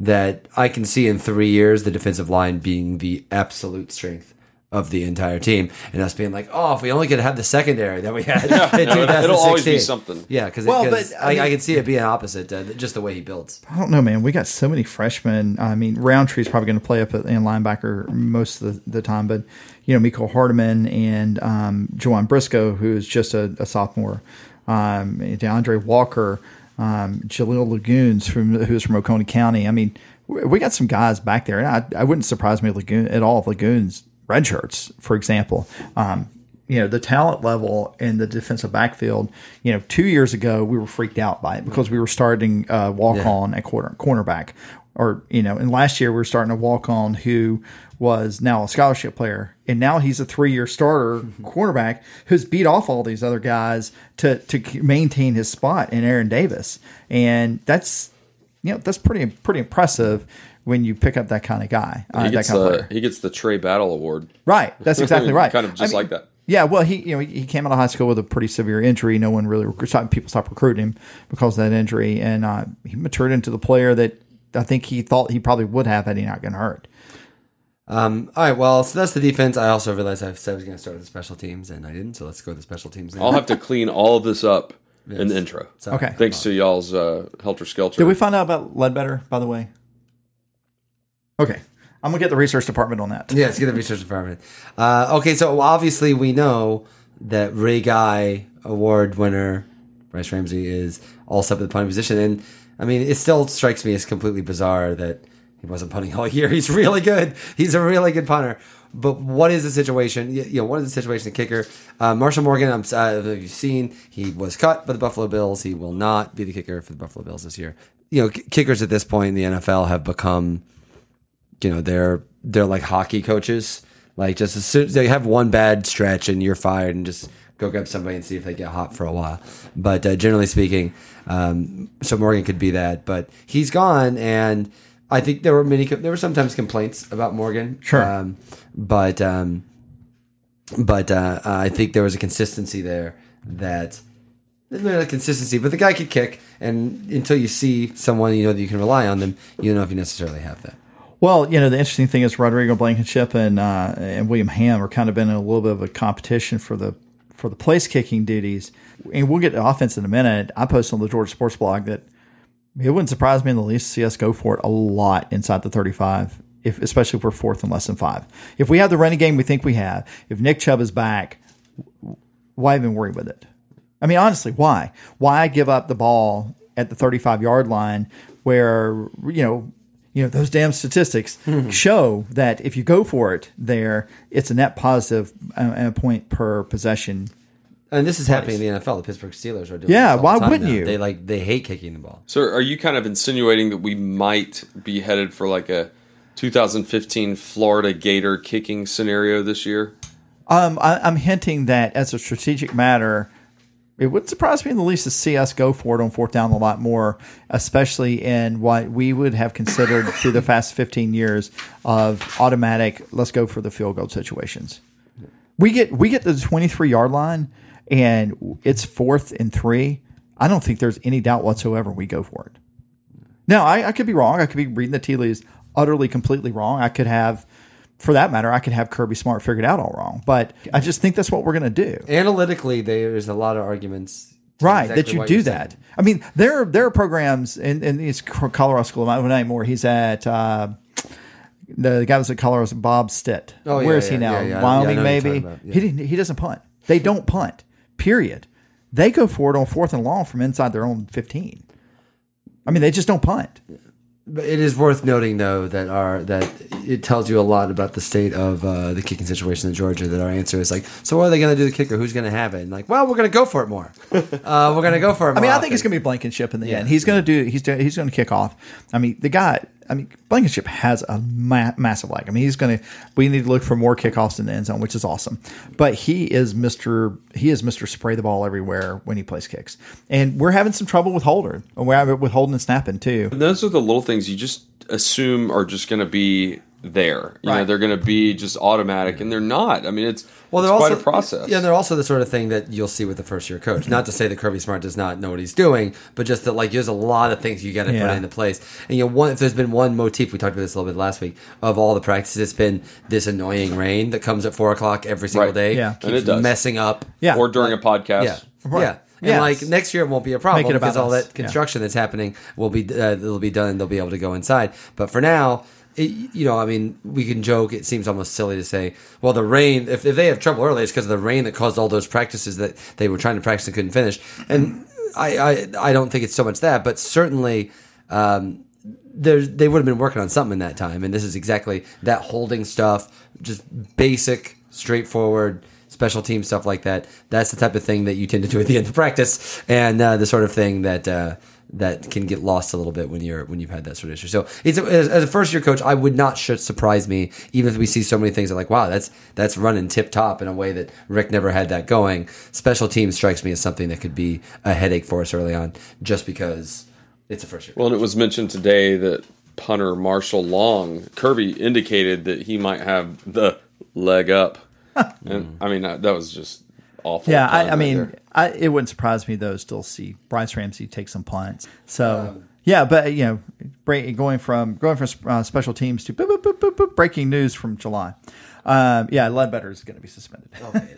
B: That I can see in three years the defensive line being the absolute strength of the entire team, and us being like, oh, if we only could have the secondary that we had in
C: it'll-
B: 2016.
C: it'll always be something.
B: Yeah, because
A: Well,
B: well,
A: but,
B: I,
A: I
B: I, can see it being opposite, uh, just the way he builds.
A: I don't know, man. We got so many freshmen. I mean, Roundtree's probably going to play up at- in linebacker most of the, the time, but you know, Mecole Hardman and um, Joanne Briscoe, who is just a, a sophomore, um, DeAndre Walker, um, Jaleel Laguins from who's from Oconee County. I mean, we got some guys back there, and I, I wouldn't surprise me Laguin at all Laguins red shirts, for example. Um, you know the talent level in the defensive backfield. You know, two years ago we were freaked out by it because we were starting uh, walk on at quarter cornerback, or you know, and last year we were starting a walk on who was now a scholarship player, and now he's a three year starter quarterback who's beat off all these other guys to to maintain his spot in Aaron Davis, and that's you know that's pretty pretty impressive when you pick up that kind of guy, uh,
C: He
A: that
C: gets,
A: kind of
C: uh, he gets the Trey Battle Award.
A: Right. That's exactly right.
C: Kind of just like that.
A: Yeah. Well, he you know he came out of high school with a pretty severe injury. No one really recruit, people stopped recruiting him because of that injury, and uh, he matured into the player that I think he thought he probably would have had he not gotten hurt.
B: Um, all right, well, so that's the defense. I also realized I said I was going to start with the special teams, and I didn't. So let's go to the special teams. Now.
C: I'll have to clean all of this up in the intro.
B: Sorry.
A: Okay.
C: Thanks to y'all's uh, helter skelter.
A: Did we find out about Ledbetter, by the way? Okay. I'm gonna get the research department on that.
B: Yeah, let's get the research department. Uh, okay, so obviously we know that Ray Guy Award winner Brice Ramsey is also up at the punting position, and I mean, it still strikes me as completely bizarre that he wasn't punting all year. He's really good. He's a really good punter. But what is the situation? You know, what is the situation? The kicker, uh, Marshall Morgan. I'm uh, have you seen? He was cut by the Buffalo Bills. He will not be the kicker for the Buffalo Bills this year. You know, kickers at this point in the NFL have become you know they're they're like hockey coaches like just as soon as they have one bad stretch and you're fired and just go grab somebody and see if they get hot for a while but uh, generally speaking um, so morgan could be that but he's gone and i think there were many there were sometimes complaints about morgan
A: Sure.
B: um, but um, but uh, i think there was a consistency there that there's not a consistency, but the guy could kick, and until you see someone you know that you can rely on them, you don't know if you necessarily have that.
A: Well, you know, the interesting thing is Rodrigo Blankenship and uh, and William Ham are kind of been in a little bit of a competition for the for the place kicking duties. And we'll get to offense in a minute. I posted on the Georgia Sports blog that it wouldn't surprise me in the least to see us go for it a lot inside the 35, if especially if we're fourth and less than five. If we have the running game we think we have, if Nick Chubb is back, why even worry with it? I mean, honestly, why? Why give up the ball at the 35 yard line where, you know, you know, those damn statistics show that if you go for it there, it's a net positive uh, a point per possession.
B: And this is happening in the NFL. The Pittsburgh Steelers are doing.
A: Yeah,
B: this all the
A: why
B: time
A: wouldn't
B: now.
A: you?
B: They like they hate kicking the ball.
C: So are you kind of insinuating that we might be headed for like a 2015 Florida Gator kicking scenario this year?
A: Um, I, I'm hinting that as a strategic matter, it wouldn't surprise me in the least to see us go for it on fourth down a lot more, especially in what we would have considered through the past 15 years of automatic, let's go for the field goal situations. We get we get the 23 yard line and it's fourth and three. I don't think there's any doubt whatsoever we go for it. Now, I, I could be wrong. I could be reading the tea leaves utterly, completely wrong. I could have, for that matter, I could have Kirby Smart figured out all wrong. But I just think that's what we're going to do.
B: Analytically, there's a lot of arguments
A: right
B: exactly
A: that you do that.
B: saying.
A: i mean there are, there are programs and and it's colorado school of not anymore. He's at uh the guy was at colorado bob stitt.
B: Oh, yeah,
A: where is
B: yeah,
A: he now?
B: yeah, yeah. Yeah,
A: wyoming maybe? he didn't he doesn't punt. They don't punt period. They go for it on fourth and long from inside their own 15 i mean they just don't punt
B: it is worth noting, though, that our that it tells you a lot about the state of uh, the kicking situation in Georgia. That our answer is like, so what are they going to do? The kicker, who's going to have it? And like, well, we're going to go for it more. uh, we're going to go for it.
A: I mean, I think it's going to be Blankenship in the
B: Yeah.
A: end. He's going to do. He's he's going to kick off. I mean, the guy. I mean, Blankenship has a ma- massive leg. I mean, he's going to. We need to look for more kickoffs in the end zone, which is awesome. But he is Mister. He is Mister Spray the ball everywhere when he plays kicks, and we're having some trouble with Holder. And we're having with holding and snapping too.
C: And those are the little things you just assume are just going to be there. You know, they're going to be just automatic, and they're not. I mean, it's
B: Well, they're
C: quite
B: also
C: a process.
B: Yeah, they're also the sort of thing that you'll see with the first year coach. Not to say that Kirby Smart does not know what he's doing, but just that like there's a lot of things you got to
A: Yeah.
B: put into place. And you know, one if there's been one motif we talked about this a little bit last week of all the practices, it's been this annoying rain that comes at four o'clock every single
C: Right.
B: day.
A: Yeah.
B: keeps
C: And it does.
B: messing up.
A: Yeah.
C: or during a podcast.
B: Yeah,
A: Right.
B: yeah. And
A: Yes.
B: like next year it won't be a problem
A: Make it about
B: because all that construction that's happening will be uh, it'll be done and they'll be able to go inside. But for now, it, you know, I mean, we can joke. It seems almost silly to say, well, the rain. If, if they have trouble early, it's because of the rain that caused all those practices that they were trying to practice and couldn't finish. And I, I, I don't think it's so much that, but certainly. Um, there's, they would have been working on something in that time, and this is exactly that holding stuff, just basic, straightforward special team stuff like that. That's the type of thing that you tend to do at the end of practice, and uh, the sort of thing that uh, that can get lost a little bit when you're when you've had that sort of issue. So, it's a, as, a first year coach, I would not should surprise me, even if we see so many things that like, wow, that's that's running tip top in a way that Rick never had that going. Special team strikes me as something that could be a headache for us early on, just because it's a first year.
C: Well, and it was mentioned today that punter Marshall Long Kirby indicated that he might have the leg up, and I mean that, that was just awful.
A: Yeah, I, I
C: right
A: mean. I, it wouldn't surprise me though. to Still see Brice Ramsey take some punts. So yeah, but you know, break, going from going from uh, special teams to boop, boop, boop, boop, boop, breaking news from July. Um, yeah, Ledbetter is going to be suspended.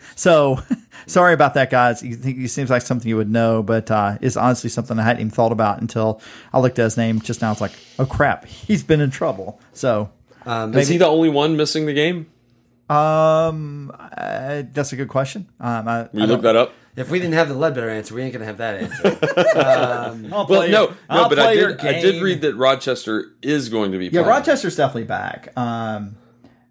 A: so sorry about that, guys. You think it seems like something you would know, but uh, it's honestly something I hadn't even thought about until I looked at his name just now. It's like, oh crap, he's been in trouble. So
C: is he the only one missing the game?
A: Um, uh, that's a good question. Um, I,
C: Will you look that up?
B: If we didn't have the Ledbetter answer, we ain't gonna have that answer.
A: I'll
C: Well,
A: play
C: no,
A: your-
C: no,
A: I'll
C: but I
A: play your
C: did. I did read that Rochester is going to be.
A: Yeah,
C: playing.
A: Rochester's definitely back. Um,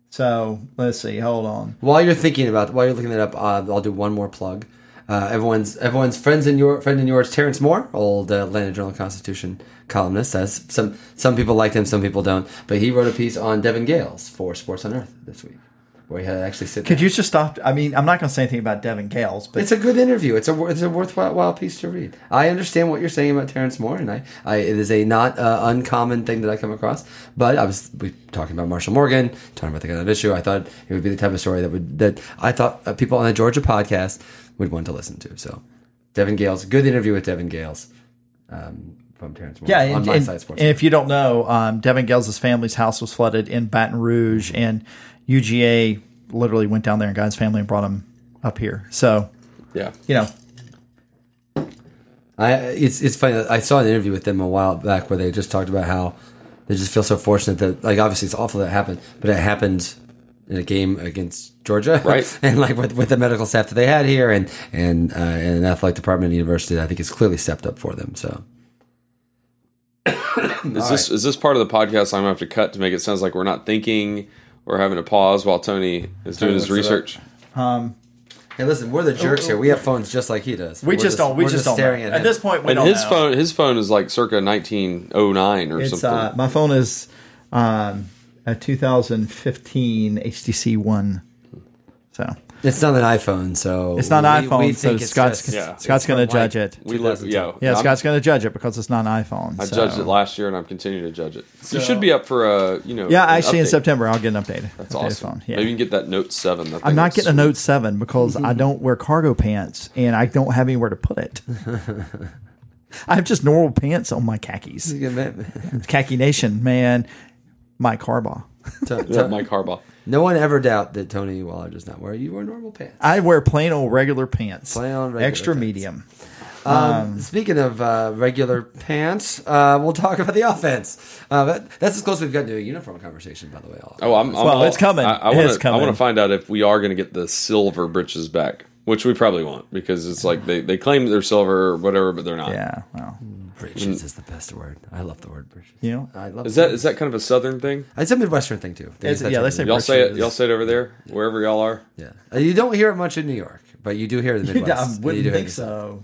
A: so let's see. Hold on.
B: while you're thinking about, while you're looking that up, uh, I'll do one more plug. Uh, everyone's everyone's friends in your friend in yours, Terence Moore, old uh, Atlanta Journal Constitution columnist. As some some people liked him, some people don't. But he wrote a piece on Devon Gales for Sports on Earth this week, where he had to actually sit.
A: Could
B: down.
A: you just stop? I mean, I'm not going to say anything about Devon Gales, but
B: It's a good interview. It's a it's a worthwhile piece to read. I understand what you're saying about Terence Moore, and I, I it is a not uh, uncommon thing that I come across. But I was we talking about Marshall Morgan, talking about the kind of issue. I thought it would be the type of story that would that I thought uh, people on the Georgia podcast would want to listen to. So, Devon Gales, good interview with Devon Gales um, from Terence Moore
A: yeah.
B: on
A: And,
B: my
A: and-
B: side sports.
A: and if you don't know, um, Devon Gales' family's house was flooded in Baton Rouge, and UGA literally went down there and got his family and brought him up here. So
C: Yeah.
A: you know,
B: I it's it's funny. I saw an interview with them a while back where they just talked about how they just feel so fortunate that like obviously it's awful that it happened, but it happened in a game against Georgia,
C: Right.
B: and like with, with the medical staff that they had here, and and uh, and an athletic department at the university, that I think has clearly stepped up for them. So
C: Is this is this part of the podcast I'm gonna have to cut to make it sounds like we're not thinking or having a pause while Tony is doing his
B: looks it up.
C: research?
B: hey, listen, we're the jerks here. We have phones just like he does.
A: we
B: We're
A: just don't. We
B: we're
A: just, don't.
B: staring
A: know.
B: at,
A: At
B: him.
A: this point, we
C: And
A: don't
C: his
A: know.
C: phone his phone is like circa 1909 or
A: It's
C: something.
A: uh, my phone is um, a 2015 HTC One. So
B: It's not an iPhone, so
A: it's not an
B: we-
A: iPhone.
B: we
A: so
B: think it's
A: Scott's
B: just-
C: Yeah.
A: Scott's going to judge it.
C: we live, yeah,
A: Yeah,
C: I'm-
A: Scott's going to judge it because it's not an iPhone.
C: I
A: so.
C: judged it last year, and I'm continuing to judge it. you should be up for a you know.
A: Yeah,
C: an
A: actually, in. September I'll get an update.
C: That's
A: updated
C: awesome.
A: Phone. Yeah.
C: Maybe you can get that Note Seven. That
A: I'm not
C: looks
A: getting a. Note Seven because I don't wear cargo pants and I don't have anywhere to put it. I have just normal pants on my khakis. Khaki Nation, man. Mike Harbaugh.
B: To-
C: Yeah,
B: to-
C: Mike Harbaugh.
B: No one ever doubt that Tony Waller does not wear. You wear normal pants.
A: I wear plain old regular pants.
B: Plain old regular
A: extra
B: pants.
A: medium.
B: Um, speaking of uh, regular pants, uh, we'll talk about the offense. Uh, but that's as close as we've gotten to a uniform conversation, by the way.
C: All Oh, I'm, I'm
A: Well,
C: all-
A: it's coming.
C: I, I
A: It's
C: want to. I
A: coming.
C: want to find out if we are going to get the silver britches back, which we probably won't because it's like they, they claim they're silver or whatever, but they're not.
A: Yeah. Well,
B: Britches is the best word. I love the word britches.
A: you know,
B: I love
C: Is that is that kind of a southern thing?
B: It's a Midwestern thing too.
A: It's-
B: use that
A: yeah, they
B: term.
A: say
C: Y'all say it. Y'all say it over there, wherever y'all are.
B: Yeah, Uh, you don't hear it much in New York, but you do hear it in the Midwest.
A: I
B: and you
A: wouldn't
B: do hear
A: think
B: it.
A: so.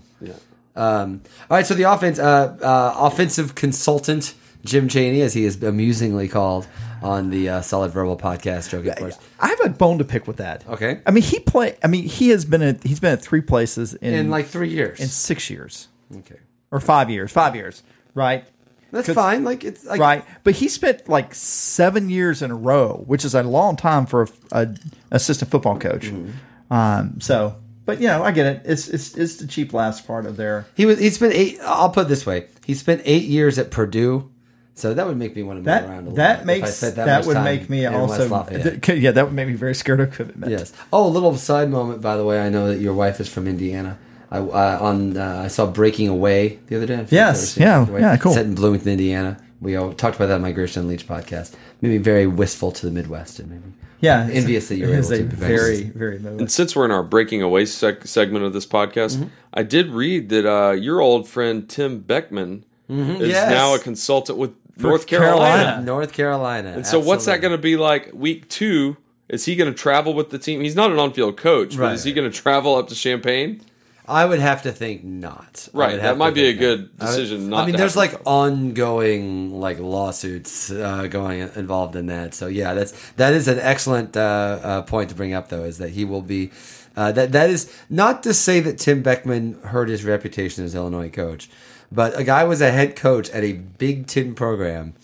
B: Um, all right, so the offense, uh, uh, offensive consultant Jim Chaney, as he is amusingly called on the uh, Solid Verbal podcast, joking, of course.
A: I have a bone to pick with that.
B: Okay.
A: I mean, he play. I mean, he has been at he's been at three places in,
B: In like three years.
A: in six years
B: okay,
A: or five years. Five years, right?
B: That's fine. Like it's like,
A: right. But he spent like seven years in a row, which is a long time for a, a assistant football coach.
B: Mm-hmm.
A: Um. So, but you know, I get it. It's it's it's the cheap last part of their.
B: He was. He spent eight. I'll put it this way: he spent eight years at Purdue, so that would make me want to move
A: That
B: around a little.
A: that
B: bit if I
A: makes
B: spent
A: that,
B: much
A: would
B: time
A: make me also th- yeah that would make me very scared of commitment.
B: Yes. Oh, a little side moment, by the way. I know that your wife is from Indiana. I uh, on uh, I saw Breaking Away the other day. I don't know if you've
A: Yes. Yeah.
B: Breaking Away.
A: Yeah, cool.
B: Set in Bloomington, Indiana. We all talked about that in my Gershon Leach podcast. Made me very wistful to the Midwest, and maybe
A: Yeah, it's-
B: envious that you're able to. be
A: very very moving.
C: And since we're in our breaking away seg- segment of this podcast,
B: Mm-hmm.
C: I did read that uh, your old friend Tim Beckman is
B: Mm-hmm. Yes.
C: now a consultant with North
A: Carolina.
C: Carolina.
B: North Carolina.
C: And so, what's that going to be like week two? Is he going to travel with the team? He's not an on-field coach, but
B: Right.
C: is he going to travel up to Champaign?
B: I would have to think not.
C: Right, that might be a good
B: not. I would-
C: decision
B: I mean,
C: to
B: there's
C: have
B: like ongoing like lawsuits uh, going involved in that. So yeah, that's that is an excellent uh, uh, point to bring up, though, is that he will be. Uh, that that is not to say that Tim Beckman hurt his reputation as Illinois coach, but a guy was a head coach at a Big Ten program,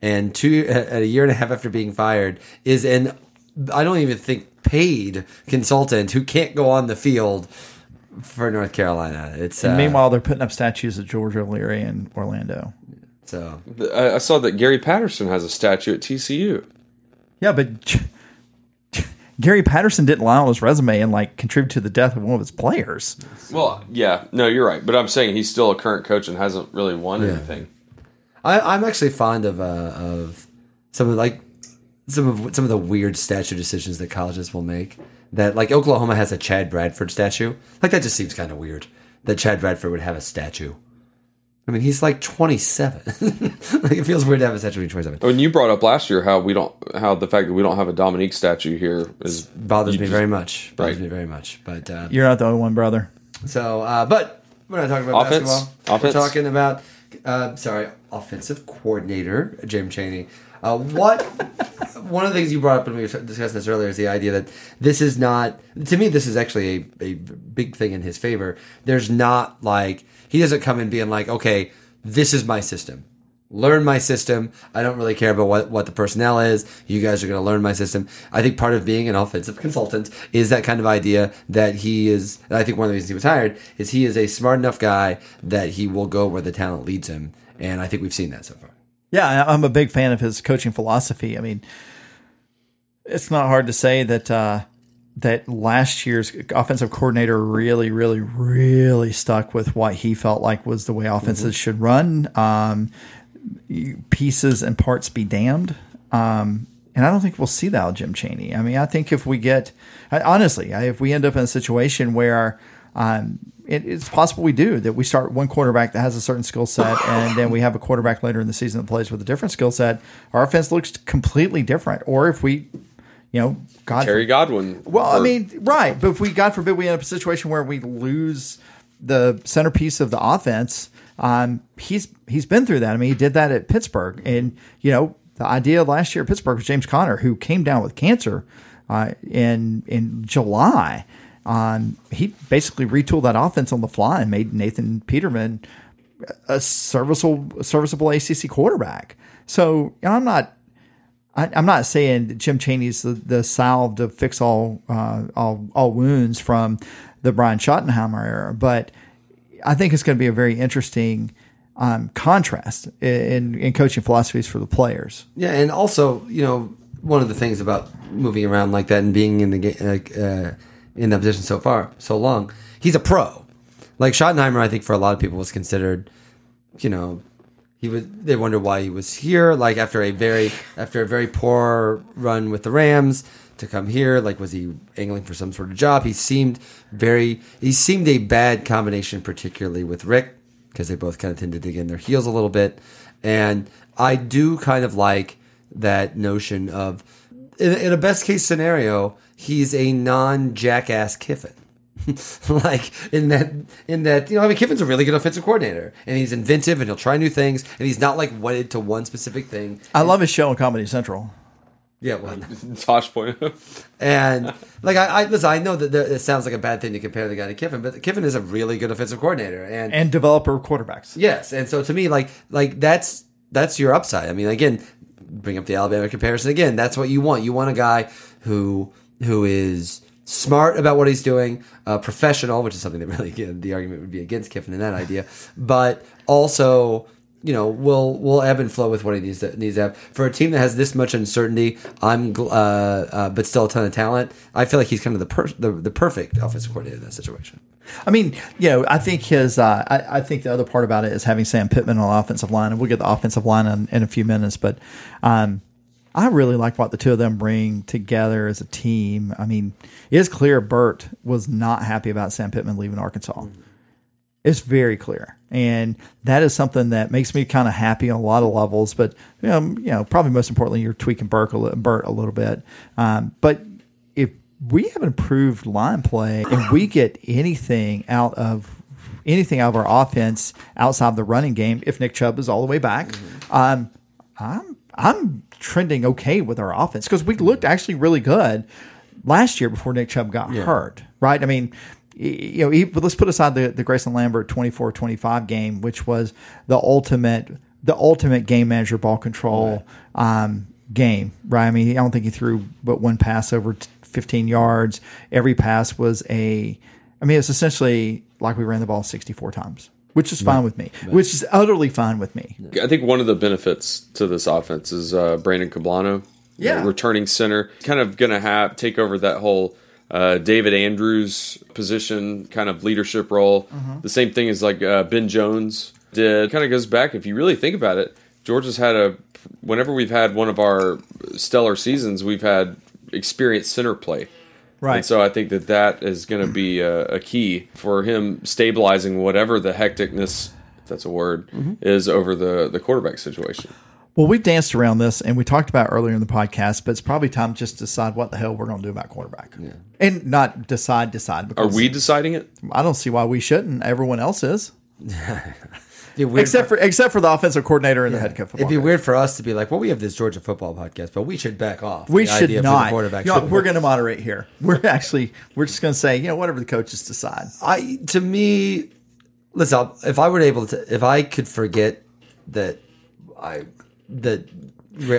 B: and two at a year and a half after being fired is an I don't even think paid consultant who can't go on the field for North Carolina. It's uh,
A: And meanwhile, they're putting up statues of George O'Leary in Orlando.
B: so
C: I, I saw that Gary Patterson has a statue at TCU.
A: Yeah, but Gary Patterson didn't lie on his resume and like contribute to the death of one of his players.
C: Well, yeah, no, you're right, but I'm saying he's still a current coach and hasn't really won anything.
B: I, I'm actually fond of uh, of some of like some of some of the weird statue decisions that colleges will make. That like Oklahoma has a Chad Bradford statue. Like that just seems kind of weird that Chad Bradford would have a statue. I mean, he's like 27. like it feels weird to have a statue when you're 27.
C: When you brought up last year how we don't, how the fact that we don't have a Dominique statue here is
B: Bothers me
C: just-
B: very much. Bothers
C: Right.
B: me very much. But uh,
A: You're not the only one, brother.
B: So, uh, but we're not talking about
C: Offense?
B: basketball.
C: Offense?
B: We're talking about, uh, sorry, offensive coordinator Jim Chaney. Uh, what? one of the things you brought up when we discussed this earlier is the idea that this is not. To me, this is actually a, a big thing in his favor. There's not like he doesn't come in being like, okay, this is my system. Learn my system. I don't really care about what, what the personnel is. You guys are going to learn my system. I think part of being an offensive consultant is that kind of idea that he is. I think one of the reasons he was hired is he is a smart enough guy that he will go where the talent leads him. And I think we've seen that so far.
A: Yeah, I'm a big fan of his coaching philosophy. I mean, it's not hard to say that uh, that last year's offensive coordinator really, really, really stuck with what he felt like was the way offenses should run. Um, pieces and parts be damned. Um, and I don't think we'll see that with Jim Chaney. I mean, I think if we get, I- honestly, I- if we end up in a situation where um, it, it's possible we do that we start one quarterback that has a certain skill set, and then we have a quarterback later in the season that plays with a different skill set, our offense looks completely different. Or if we, you know, God
C: Terry Godwin.
A: well, I mean, right. But if we, God forbid, we end up in a situation where we lose the centerpiece of the offense, um, he's he's been through that. I mean, he did that at Pittsburgh, and you know, the idea last year at Pittsburgh was James Conner, who came down with cancer uh, in in July. Um, he basically retooled that offense on the fly and made Nathan Peterman a serviceable serviceable ACC quarterback. So you know, I'm not I, I'm not saying that Jim Chaney's the, the salve to fix all, uh, all all wounds from the Brian Schottenheimer era, but I think it's going to be a very interesting um, contrast in, in coaching philosophies for the players.
B: Yeah, and also, you know, one of the things about moving around like that and being in the ga- uh, in that position so far, so long, he's a pro. Like Schottenheimer, I think for a lot of people was considered, you know, he was. They wonder why he was here. Like after a very after a very poor run with the Rams to come here. Like was he angling for some sort of job? He seemed very. He seemed a bad combination, particularly with Rick, because they both kind of tend to dig in their heels a little bit. And I do kind of like that notion of in, in a best case scenario, he's a non jackass Kiffin. like in that in that you know I mean Kiffin's a really good offensive coordinator and he's inventive and he'll try new things and he's not like wedded to one specific thing.
A: I love his show on Comedy Central.
B: Yeah, well,
C: Tosh point.
B: and like I, I listen, I know that there, it sounds like a bad thing to compare the guy to Kiffin, but Kiffin is a really good offensive coordinator and
A: And developer quarterbacks.
B: Yes, and so to me, like like that's that's your upside. I mean, again, bring up the Alabama comparison again. That's what you want. You want a guy who who is smart about what he's doing, uh, professional, which is something that really again, the argument would be against Kiffin in that idea, but also. You know, will will ebb and flow with what he needs to needs to have for a team that has this much uncertainty. I'm, uh, uh, but still a ton of talent. I feel like he's kind of the per- the, the perfect offensive coordinator in that situation.
A: I mean, you know, I think his. Uh, I, I think the other part about it is having Sam Pittman on the offensive line, and we'll get the offensive line in, in a few minutes. But um, I really like what the two of them bring together as a team. I mean, it is clear Burt was not happy about Sam Pittman leaving Arkansas. It's very clear, and that is something that makes me kind of happy on a lot of levels. But you know, you know, probably most importantly, you're tweaking Burke a, Burt a little bit. Um, but if we have improved line play and we get anything out of anything out of our offense outside of the running game, if Nick Chubb is all the way back, um, I'm I'm trending okay with our offense because we looked actually really good last year before Nick Chubb got hurt. Right? I mean. You know, he, but let's put aside the, the Greyson Lambert 24-25 game, which was the ultimate the ultimate game manager ball control um, game, right? I mean, I don't think he threw but one pass over 15 yards. Every pass was a, I mean, it's essentially like we ran the ball 64 times, which is fine with me, which is utterly fine with me.
C: I think one of the benefits to this offense is uh, Brandon Kublanow,
A: Yeah.
C: returning center, kind of going to have take over that whole uh, David Andrews position, kind of leadership role.
A: Mm-hmm.
C: The same thing as like uh, Ben Jones did. Kind of goes back if you really think about it. Georgia's had a whenever we've had one of our stellar seasons, we've had experienced center play.
A: Right.
C: And so I think that that is going to be a, a key for him stabilizing whatever the hecticness, if that's a word, mm-hmm. is over the, the quarterback situation.
A: Well, we've danced around this and we talked about earlier in the podcast, but it's probably time just to decide what the hell we're going to do about quarterback. And not decide, decide.
C: Are we deciding it?
A: I don't see why we shouldn't. Everyone else is.
B: It'd be weird
A: Except for except for the offensive coordinator and the head coach.
B: It'd be weird for us to be like, well, we have this Georgia football podcast, but we should back off.
A: We should
B: for
A: not.
B: quarterback
A: You know, we're going to moderate here. We're actually we're just going to say, you know, whatever the coaches decide.
B: I to me, listen. If I were able to, if I could forget that, I that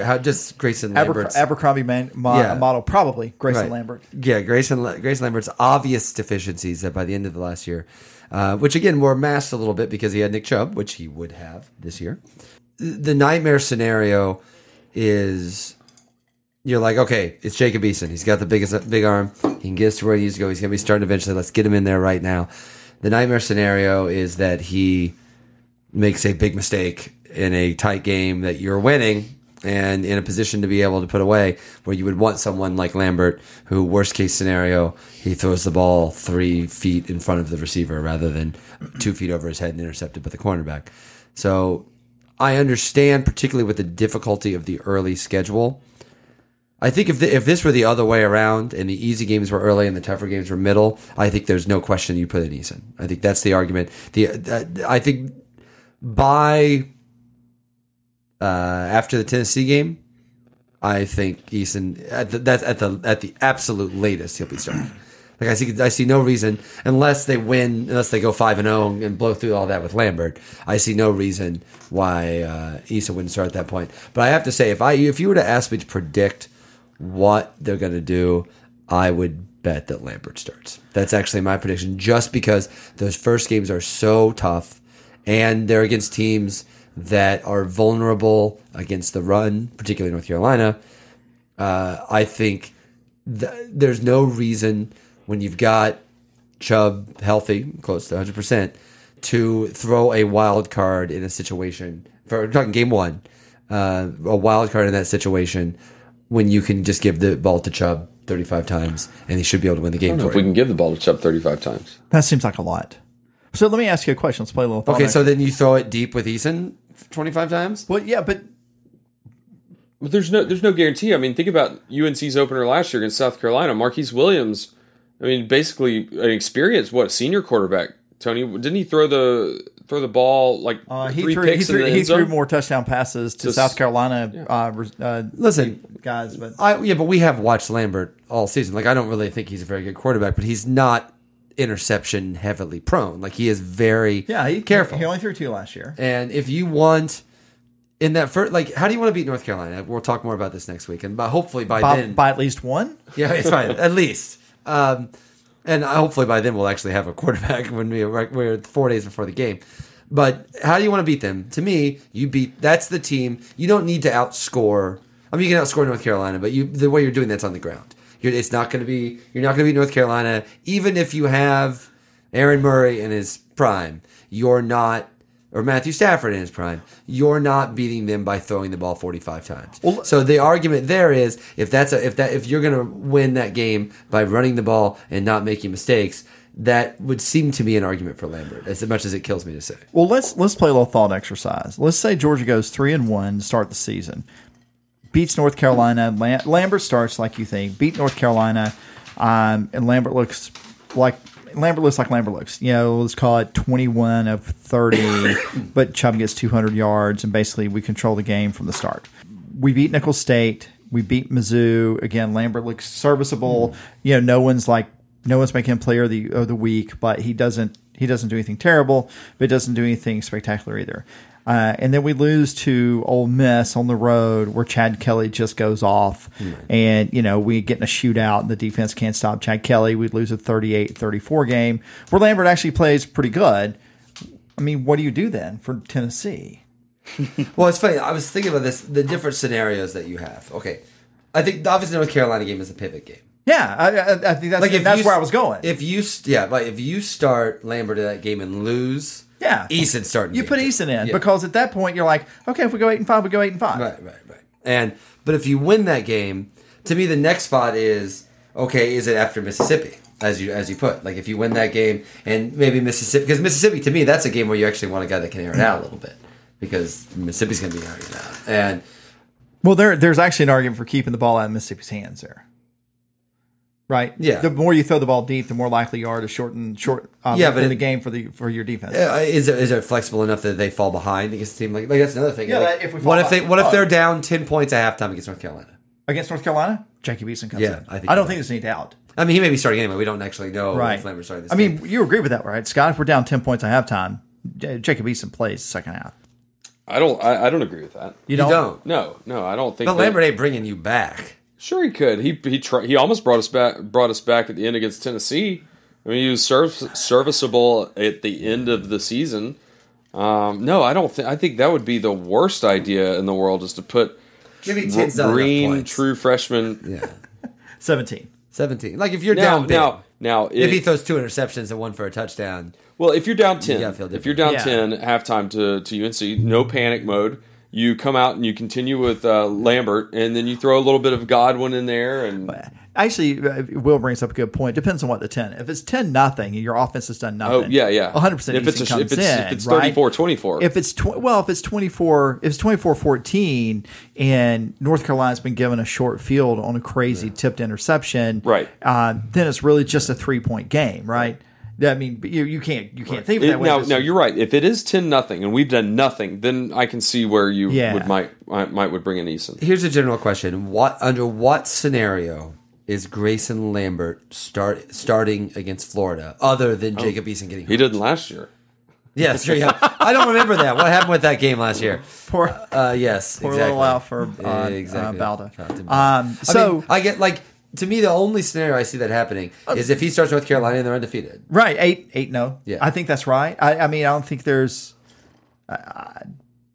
B: how just Greyson
A: Aber- Abercrombie man, mo-
B: Yeah.
A: model, probably Greyson
B: Right.
A: Lambert.
B: Yeah, Greyson Greyson Lambert's obvious deficiencies that by the end of the last year, uh, which again were masked a little bit because he had Nick Chubb, which he would have this year. The nightmare scenario is you're like, okay, it's Jacob Eason. He's got the biggest big arm. He can get us to where he needs to go. He's going to be starting eventually. Let's get him in there right now. The nightmare scenario is that he makes a big mistake in a tight game that you're winning and in a position to be able to put away where you would want someone like Lambert who worst case scenario he throws the ball three feet in front of the receiver rather than two feet over his head and intercepted by the cornerback so I understand particularly with the difficulty of the early schedule I think if the, if this were the other way around and the easy games were early and the tougher games were middle, I think there's no question you put in Eason. I think that's the argument. The uh, I think by uh, after the Tennessee game, I think Eason at the, that's at the at the absolute latest he'll be starting. Like I see, I see no reason unless they win, unless they go five and zero and blow through all that with Lambert. I see no reason why uh, Issa wouldn't start at that point. But I have to say, if I if you were to ask me to predict what they're going to do, I would bet that Lambert starts. That's actually my prediction, just because those first games are so tough, and they're against teams that are vulnerable against the run, particularly North Carolina. Uh, I think th- there's no reason when you've got Chubb healthy, close to 100%, to throw a wild card in a situation. For, we're talking game one, uh, a wild card in that situation when you can just give the ball to Chubb 35 times and he should be able to win the game
C: if
B: for
C: we can give the ball to Chubb 35 times.
A: That seems like a lot. So let me ask you a question. Let's play a little. thought
B: Okay,
A: exercise.
B: so then you throw it deep with Eason 25 times?
A: well, yeah, but
C: But there's no there's no guarantee. I mean, think about UNC's opener last year against South Carolina. Marquise Williams, I mean, basically an experienced what senior quarterback. Tony didn't he throw the throw the ball like
A: uh, he
C: three
A: threw he
C: picks
A: threw,
C: the
A: he
C: end
A: threw more touchdown passes to
C: Just-
A: South Carolina uh, uh,
B: Listen,
A: guys, but
B: I, yeah, but we have watched Lambert all season. Like, I don't really think he's a very good quarterback, but he's not interception heavily prone. Like, he is very
A: yeah, he
B: careful.
A: He only threw two last year.
B: And if you want in that first, like, how do you want to beat North Carolina? We'll talk more about this next week, and by, hopefully by,
A: By,
B: then,
A: by at least one.
B: yeah, it's fine at least. Um, and hopefully by then we'll actually have a quarterback when we we're four days before the game. But how do you want to beat them? To me, you beat that's the team. You don't need to outscore. I mean, you can outscore North Carolina, but you the way you're doing that's on the ground. You're, it's not going to be. You're not going to be North Carolina, even if you have Aaron Murray in his prime. You're not. Or Matthew Stafford in his prime, you're not beating them by throwing the ball 45 times.
A: Well-
B: so the argument there is if that's a, if that if you're going to win that game by running the ball and not making mistakes, that would seem to be an argument for Lambert. As much as it kills me to say.
A: Well, let's let's play a little thought exercise. Let's say Georgia goes three and one to start the season, beats North Carolina. Lam- Lambert starts like you think, beat North Carolina, um, and Lambert looks like Lambert looks like Lambert looks. You know, let's call it twenty one of thirty, but Chubb gets two hundred yards, and basically we control the game from the start. We beat Nicholls State. We beat Mizzou again. Lambert looks serviceable. You know, no one's like no one's making him player of the of the week, but he doesn't he doesn't do anything terrible, but doesn't do anything spectacular either. Uh, and then we lose to Ole Miss on the road, where Chad Kelly just goes off, and you know we get in a shootout, and the defense can't stop Chad Kelly. We lose a 38-34 game, where Lambert actually plays pretty good. I mean, what do you do then for Tennessee?
B: Well, it's funny. I was thinking about this, the different scenarios that you have. Okay, I think obviously the North Carolina game is a pivot game.
A: Yeah, I, I, I think that's
B: if
A: that's
B: you-
A: where I was going.
B: If you yeah, like if you start Lambert in that game and lose,
A: yeah,
B: Eason starting.
A: You put. Eason in
B: Yeah.
A: because at that point you're like, okay, if we go eight and five, we go eight and five.
B: Right, right, right. And but if you win that game, to me the next spot is okay. Is it after Mississippi? As you as you put, like if you win that game and maybe Mississippi, because Mississippi to me that's a game where you actually want a guy that can air it out a little bit because Mississippi's going to be airing it out. And
A: Well, there there's actually an argument for keeping the ball out of Mississippi's hands there. Right.
B: Yeah.
A: The more you throw the ball deep, the more likely you are to shorten short. Uh,
B: Yeah,
A: yeah,
B: but
A: but
B: it-
A: the game for the for your defense.
B: uh, is it is it flexible enough that they fall behind against a team like like that's another thing.
A: Yeah,
B: Like,
A: that- if we
B: what if they
A: behind-
B: what if
A: oh.
B: they're down ten points at halftime against North Carolina?
A: Against North Carolina, Jacob Eason comes
B: Yeah,
A: in.
B: I
A: I,
B: think
A: don't
B: you're
A: think there's any doubt.
B: I mean, he may be starting anyway. We don't actually know
A: Right.
B: if Lambert's starting this
A: I
B: game.
A: mean, you agree with that, right, Scott? If we're down ten points at halftime, J- Jacob Eason plays second half.
C: I don't I, I don't agree with that.
A: You
B: you
A: don't.
B: don't.
C: No, no, I don't think.
B: But
C: that-
B: Lambert ain't bringing you back.
C: Sure, he could. He he try, he almost brought us back brought us back at the end against Tennessee. I mean, he was serv- serviceable at the end of the season. Um, no, I don't think. I think that would be the worst idea in the world is to put
B: Maybe
C: r-
B: 10's not
C: green true freshman.
B: Yeah,
A: Seventeen.
B: seventeen. Like if you're
C: Now,
B: down big,
C: now, now,
B: if
C: it-
B: he throws two interceptions and one for a touchdown,
C: Well, if you're down ten,
B: gotta feel
C: if you're down
A: different.
C: ten at halftime to to UNC, no panic mode. You come out and you continue with uh, Lambert, and then you throw a little bit of Godwin in there, and
A: Actually, uh, Will brings up a good point. Depends on what the ten. If it's ten nothing, and your offense has done nothing.
C: oh yeah, yeah,
A: one hundred percent.
C: If it's a, if it's
A: in,
C: if it's
A: right?
C: 34-24.
A: If it's tw- well, if it's 24, if it's 24-14 and North Carolina's been given a short field on a crazy tipped interception,
C: Right.
A: Uh, then it's really just a three point game, right? I mean, you you can't you can't think of it
C: It-
A: that way.
C: now, now you're right. If it is ten nothing and we've done nothing, then I can see where you
A: Yeah.
C: would might might might would bring in Eason.
B: here's a general question: What under what scenario is Greyson Lambert start starting against Florida, other than Jacob Eason getting?
C: He didn't last year.
B: Yeah, that's true. Yeah. I don't remember that. What happened with that game last year?
A: poor
B: Uh, yes,
A: poor
B: exactly.
A: little out for uh,
B: exactly.
A: uh, Bauta.
B: Shout out to
A: Um,
B: I
A: so
B: mean, I get like to me the only scenario I see that happening is if he starts North Carolina and they're undefeated.
A: Right, eight, eight, no.
B: Yeah.
A: I think that's right. I, I mean, I don't think there's. Uh,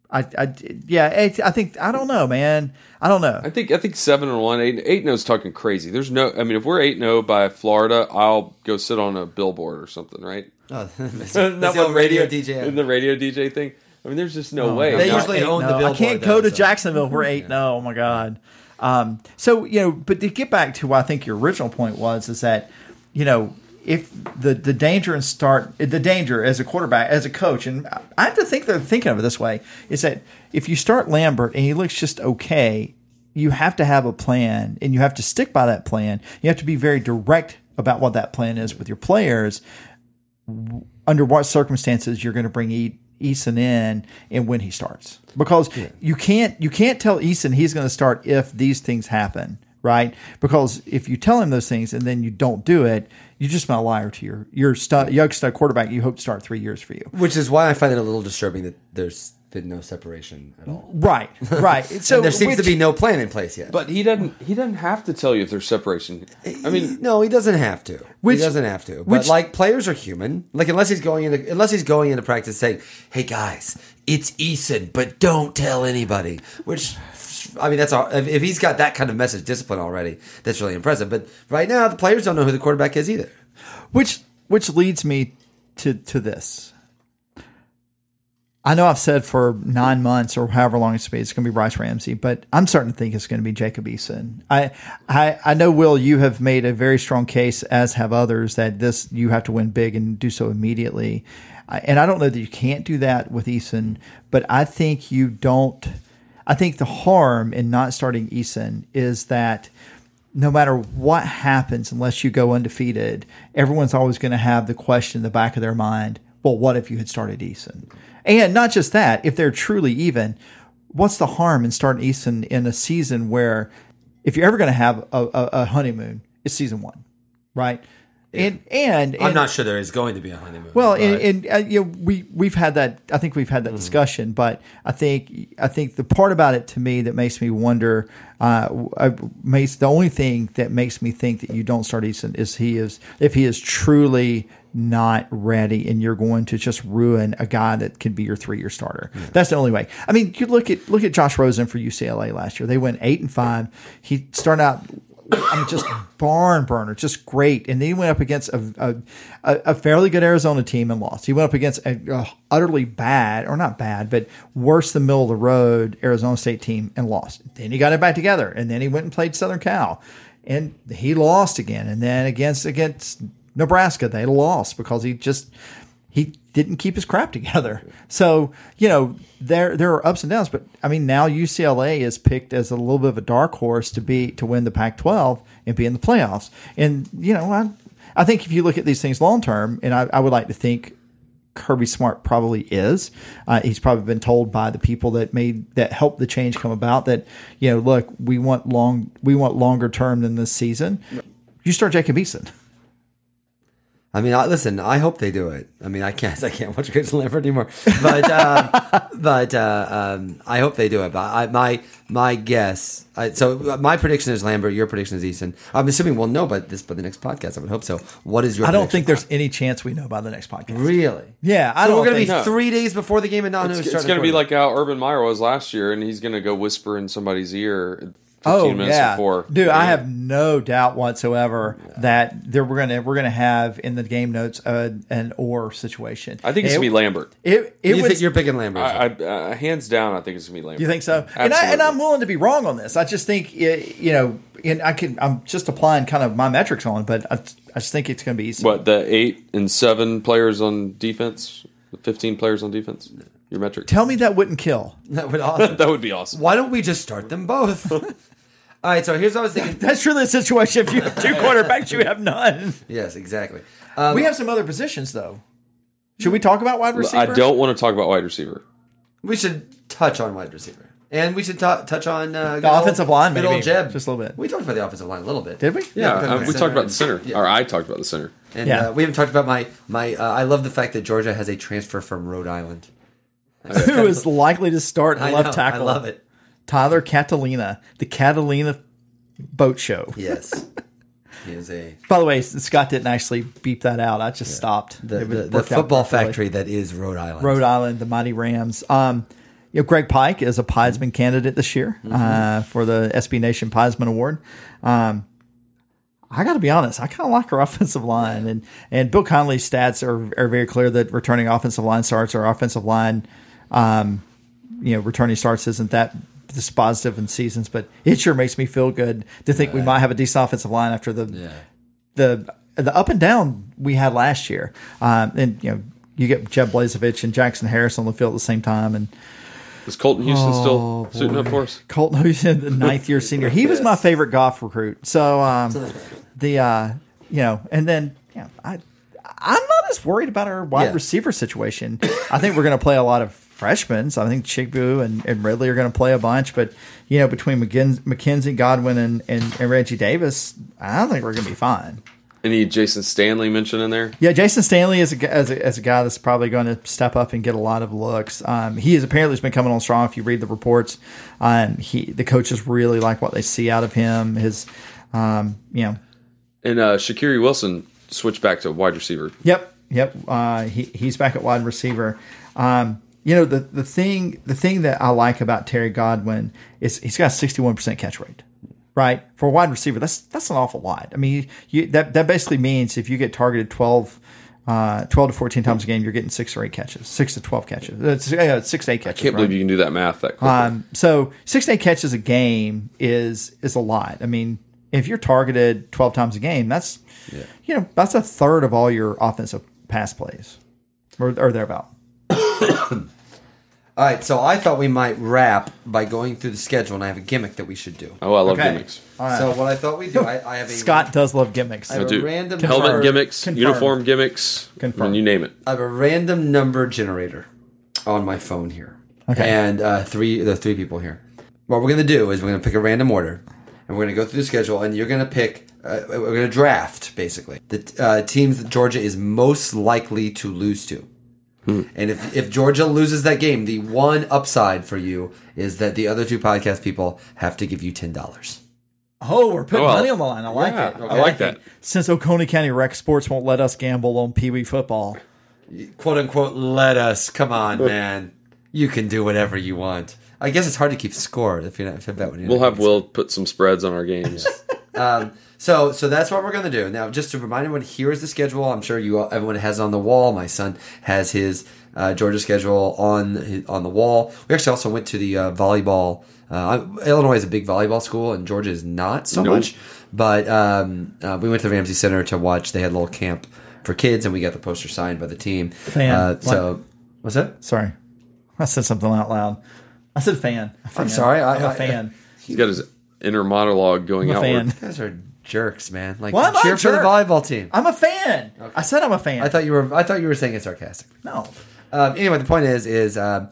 A: I, I yeah, I, I think I don't know, man. I don't know.
C: I think I think seven and one, eight eight and is talking crazy. There's no. I mean, if we're eight and zero by Florida, I'll go sit on a billboard or something, right?
B: Oh, that's, that's the
C: what
B: old radio DJ.
C: in the radio DJ thing. I mean, there's just no way.
B: They
C: I'm not-
B: usually
A: Eight,
B: own the
A: no. I can't
B: though,
A: go to
B: so-
A: Jacksonville. We're eight. No, oh my god. Um, so you know, but to get back to what I think your original point was, is that you know if the the danger and start the danger as a quarterback as a coach, and I have to think they're thinking of it this way, is that if you start Lambert and he looks just okay, you have to have a plan and you have to stick by that plan. You have to be very direct about what that plan is with your players under what circumstances you're going to bring Eason in and when he starts. Because you can't you can't tell Eason he's going to start if these things happen right? Because if you tell him those things and then you don't do it you just been a liar to your your stu- young stud quarterback you hope to start three years for you.
B: Which is why I find it a little disturbing that there's been no separation at all.
A: right right so
B: and there seems to be no plan in place yet.
C: But he doesn't. He doesn't have to tell you if there's separation. I mean,
B: no, he doesn't have to.
A: Which-
B: he doesn't have to. But
A: which-
B: like players are human. Like unless he's going into unless he's going into practice saying, "Hey guys, it's Eason, but don't tell anybody." Which I mean, that's all. If if he's got that kind of message discipline already, that's really impressive. But right now, the players don't know who the quarterback is either.
A: Which which leads me to to this. I know I've said for nine months or however long it's been, it's going to be Brice Ramsey, but I'm starting to think it's going to be Jacob Eason. I, I I know Will, you have made a very strong case, as have others, that this you have to win big and do so immediately. I- And I don't know that you can't do that with Eason, but I think you don't. I think the harm in not starting Eason is that no matter what happens, unless you go undefeated, everyone's always going to have the question in the back of their mind well, what if you had started Eason? And not just that, if they're truly even, what's the harm in starting Eason in a season where if you're ever going to have a, a, a honeymoon, it's season one, right? And, and,
B: I'm not sure there is going to be a honeymoon.
A: well,
B: but-
A: and, and uh, you know, we we've had that. I think we've had that discussion, but I think I think the part about it to me that makes me wonder, uh, uh, makes the only thing that makes me think that you don't start Eason is he is if he is truly not ready, and you're going to just ruin a guy that could be your three year starter. That's the only way. I mean, you look at look at Josh Rosen for UCLA last year. They went eight and five. He started out I mean, just barn burner, just great. And then he went up against a, a, a fairly good Arizona team and lost. He went up against a, a utterly bad, or not bad, but worse than middle of the road Arizona State team and lost. Then he got it back together, and then he went and played Southern Cal, and he lost again. And then against against Nebraska, they lost because he just he didn't keep his crap together. So you know there there are ups and downs, but I mean now UCLA is picked as a little bit of a dark horse to be to win the Pac-12 and be in the playoffs. And you know I I think if you look at these things long term, and I, I would like to think Kirby Smart probably is. Uh, he's probably been told by the people that made that helped the change come about that you know look we want long we want longer term than this season. You start Jacob Eason.
B: I mean, I, listen. I hope they do it. I mean, I can't. I can't watch Chris Lambert anymore. But um, but uh, um, I hope they do it. But I, my my guess. I, so my prediction is Lambert. Your prediction is Eason. I'm assuming we'll know about this by the next podcast. I would hope so. What is your?
A: I don't think there's any chance we know by the next podcast.
B: really.
A: Yeah, I
B: So
A: don't
B: we're gonna
A: think
B: be
C: No.
B: three days before the game and not know
C: it's,
B: who's
C: it's going to be like how Urban Meyer was last year, and he's going to go whisper in somebody's ear. 15
A: Oh
C: minutes
A: yeah,
C: before.
A: dude! I have no doubt whatsoever that there we're gonna we're gonna have in the game notes uh, an or situation.
C: I think it's
A: it,
C: going to be Lambert.
A: It, it
B: You
A: was,
B: think you're picking Lambert?
C: I, I, uh, hands down, I think it's going to be Lambert.
A: You think so? And I and I'm willing to be wrong on this. I just think it, you know, and I can. I'm just applying kind of my metrics on, it, but I, I just think it's going to be easy.
C: What the eight and seven players on defense, the fifteen players on defense. Your metric.
A: Tell me that wouldn't kill.
B: that would awesome.
C: that would be awesome.
B: Why don't we just start them both? All right. So here's what I was thinking.
A: That's truly the situation. If you have two quarterbacks, you have none.
B: Yes, exactly. Um,
A: we have some other positions though. Should we talk about wide receiver?
C: I don't want to talk about wide receiver.
B: We should touch on wide receiver, and we should ta- touch on uh,
A: The offensive line,
B: Good
A: maybe.
B: old Jeb,
A: Just a little bit.
B: We talked about the offensive line a little bit,
A: Did we?
C: Yeah,
B: talked
C: uh, we
B: the
C: talked about the
B: center.
C: center,
B: Yeah.
C: or I talked about the center.
B: and
A: Yeah.
B: uh, we haven't talked about my my. Uh, I love the fact that Georgia has a transfer from Rhode Island.
A: Who is likely to start
B: I
A: left
B: know,
A: tackle?
B: I love it.
A: Tyler Catalina, the Catalina boat show.
B: Yes, he is a
A: By the way, Scott didn't actually beep that out. I just stopped.
B: the, the, the football factory that is Rhode Island.
A: Rhode Island, the Mighty Rams. Um, you know, Greg Pike is a Piesman candidate this year uh, for the SB Nation Piesman Award. Um, I got to be honest, I kind of like our offensive line, and and Bill Connelly's stats are are very clear that returning offensive line starts or offensive line, um, you know, returning starts isn't that dispositive in seasons, but it sure makes me feel good to think we might have a decent offensive line after the
B: Yeah.
A: the the up and down we had last year. Um, and you know, you get Jeb Blazevich and Jackson Harris on the field at the same time, and
C: Is Colton Houston
A: Oh,
C: still suiting up for us?
A: Colton Houston, the ninth year senior. He was my favorite golf recruit. So um, the uh, you know, and then you know, I I'm not as worried about our wide
B: Yeah.
A: receiver situation. I think we're going to play a lot of freshmen. So I think Chigbu and, and Ridley are going to play a bunch. But you know, between McKenzie, Godwin, and, and, and Reggie Davis, I don't think we're going to be fine.
C: Any Jayson Stanley mention in there?
A: Yeah, Jayson Stanley is a, as a, as a guy that's probably going to step up and get a lot of looks. Um, he has apparently been coming on strong. If you read the reports, um, he the coaches really like what they see out of him. His, um, you know,
C: And uh, Shaquery Wilson switched back to wide receiver.
A: Yep, yep. Uh, he he's back at wide receiver. Um, you know the the thing the thing that I like about Terry Godwin is he's got a sixty one percent catch rate. Right for a wide receiver, that's that's an awful lot. I mean, you, that that basically means if you get targeted 12, uh, 12 to fourteen times a game, you're getting six or eight catches, six to twelve catches, It's, uh, six to eight catches.
C: I can't
A: right?
C: believe you can do that math that quickly.
A: Um, so six to eight catches a game is is a lot. I mean, if you're targeted twelve times a game, that's you know that's a third of all your offensive pass plays, or, or thereabout.
B: All right, so I thought we might wrap by going through the schedule, and I have a gimmick that we should do.
C: oh, I love
A: okay.
C: gimmicks.
A: All right.
B: So what I thought we'd do, I, I have a
A: Scott does love gimmicks.
B: I
C: I
B: have
C: do.
B: a random
C: Helmet
B: number-
C: gimmicks,
A: Confirmed.
C: uniform gimmicks,
A: Confirmed.
C: and you name it.
B: I have a random number generator on my phone here.
A: Okay.
B: And uh, three the three people here. What we're gonna do is we're gonna pick a random order, and we're gonna go through the schedule, and you're gonna pick. Uh, we're gonna draft basically the uh, teams that Georgia is most likely to lose to. And if, if Georgia loses that game, the one upside for you is that the other two podcast people have to give you ten dollars.
A: oh, we're putting
C: Oh,
A: money on the line. I like
C: yeah,
A: it.
C: I like that.
A: Since Oconee County Rec Sports won't let us gamble on Pee Wee football,
B: quote unquote let us come on man you can do whatever you want i guess it's hard to keep score if you're not if you bet when you're
C: We'll
B: not
C: have Will put some spreads on our games.
B: um, so so that's what we're going to do now just to remind everyone here is the schedule i'm sure you all, everyone has it on the wall my son has his uh, georgia schedule on his, on the wall we actually also went to the uh, volleyball uh, illinois is a big volleyball school and georgia is not so
C: Nope.
B: much but um, uh, we went to the ramsey center to watch they had a little camp for kids and we got the poster signed by the team
A: Fan.
B: uh, so what's that
A: sorry, I said something out loud. I said fan. A fan.
B: sorry, I-
A: I'm a
B: I-
A: fan.
C: He's got his inner monologue going
A: I'm a
C: outward.
A: fan.
B: You guys are jerks, man. Like
A: Well, I'm not
B: cheer
A: a
B: for the
A: jerk.
B: volleyball team.
A: I'm a fan. I said I'm a fan.
B: I thought you were. I thought you were saying it sarcastically.
A: no.
B: Um, anyway, the point is, is um,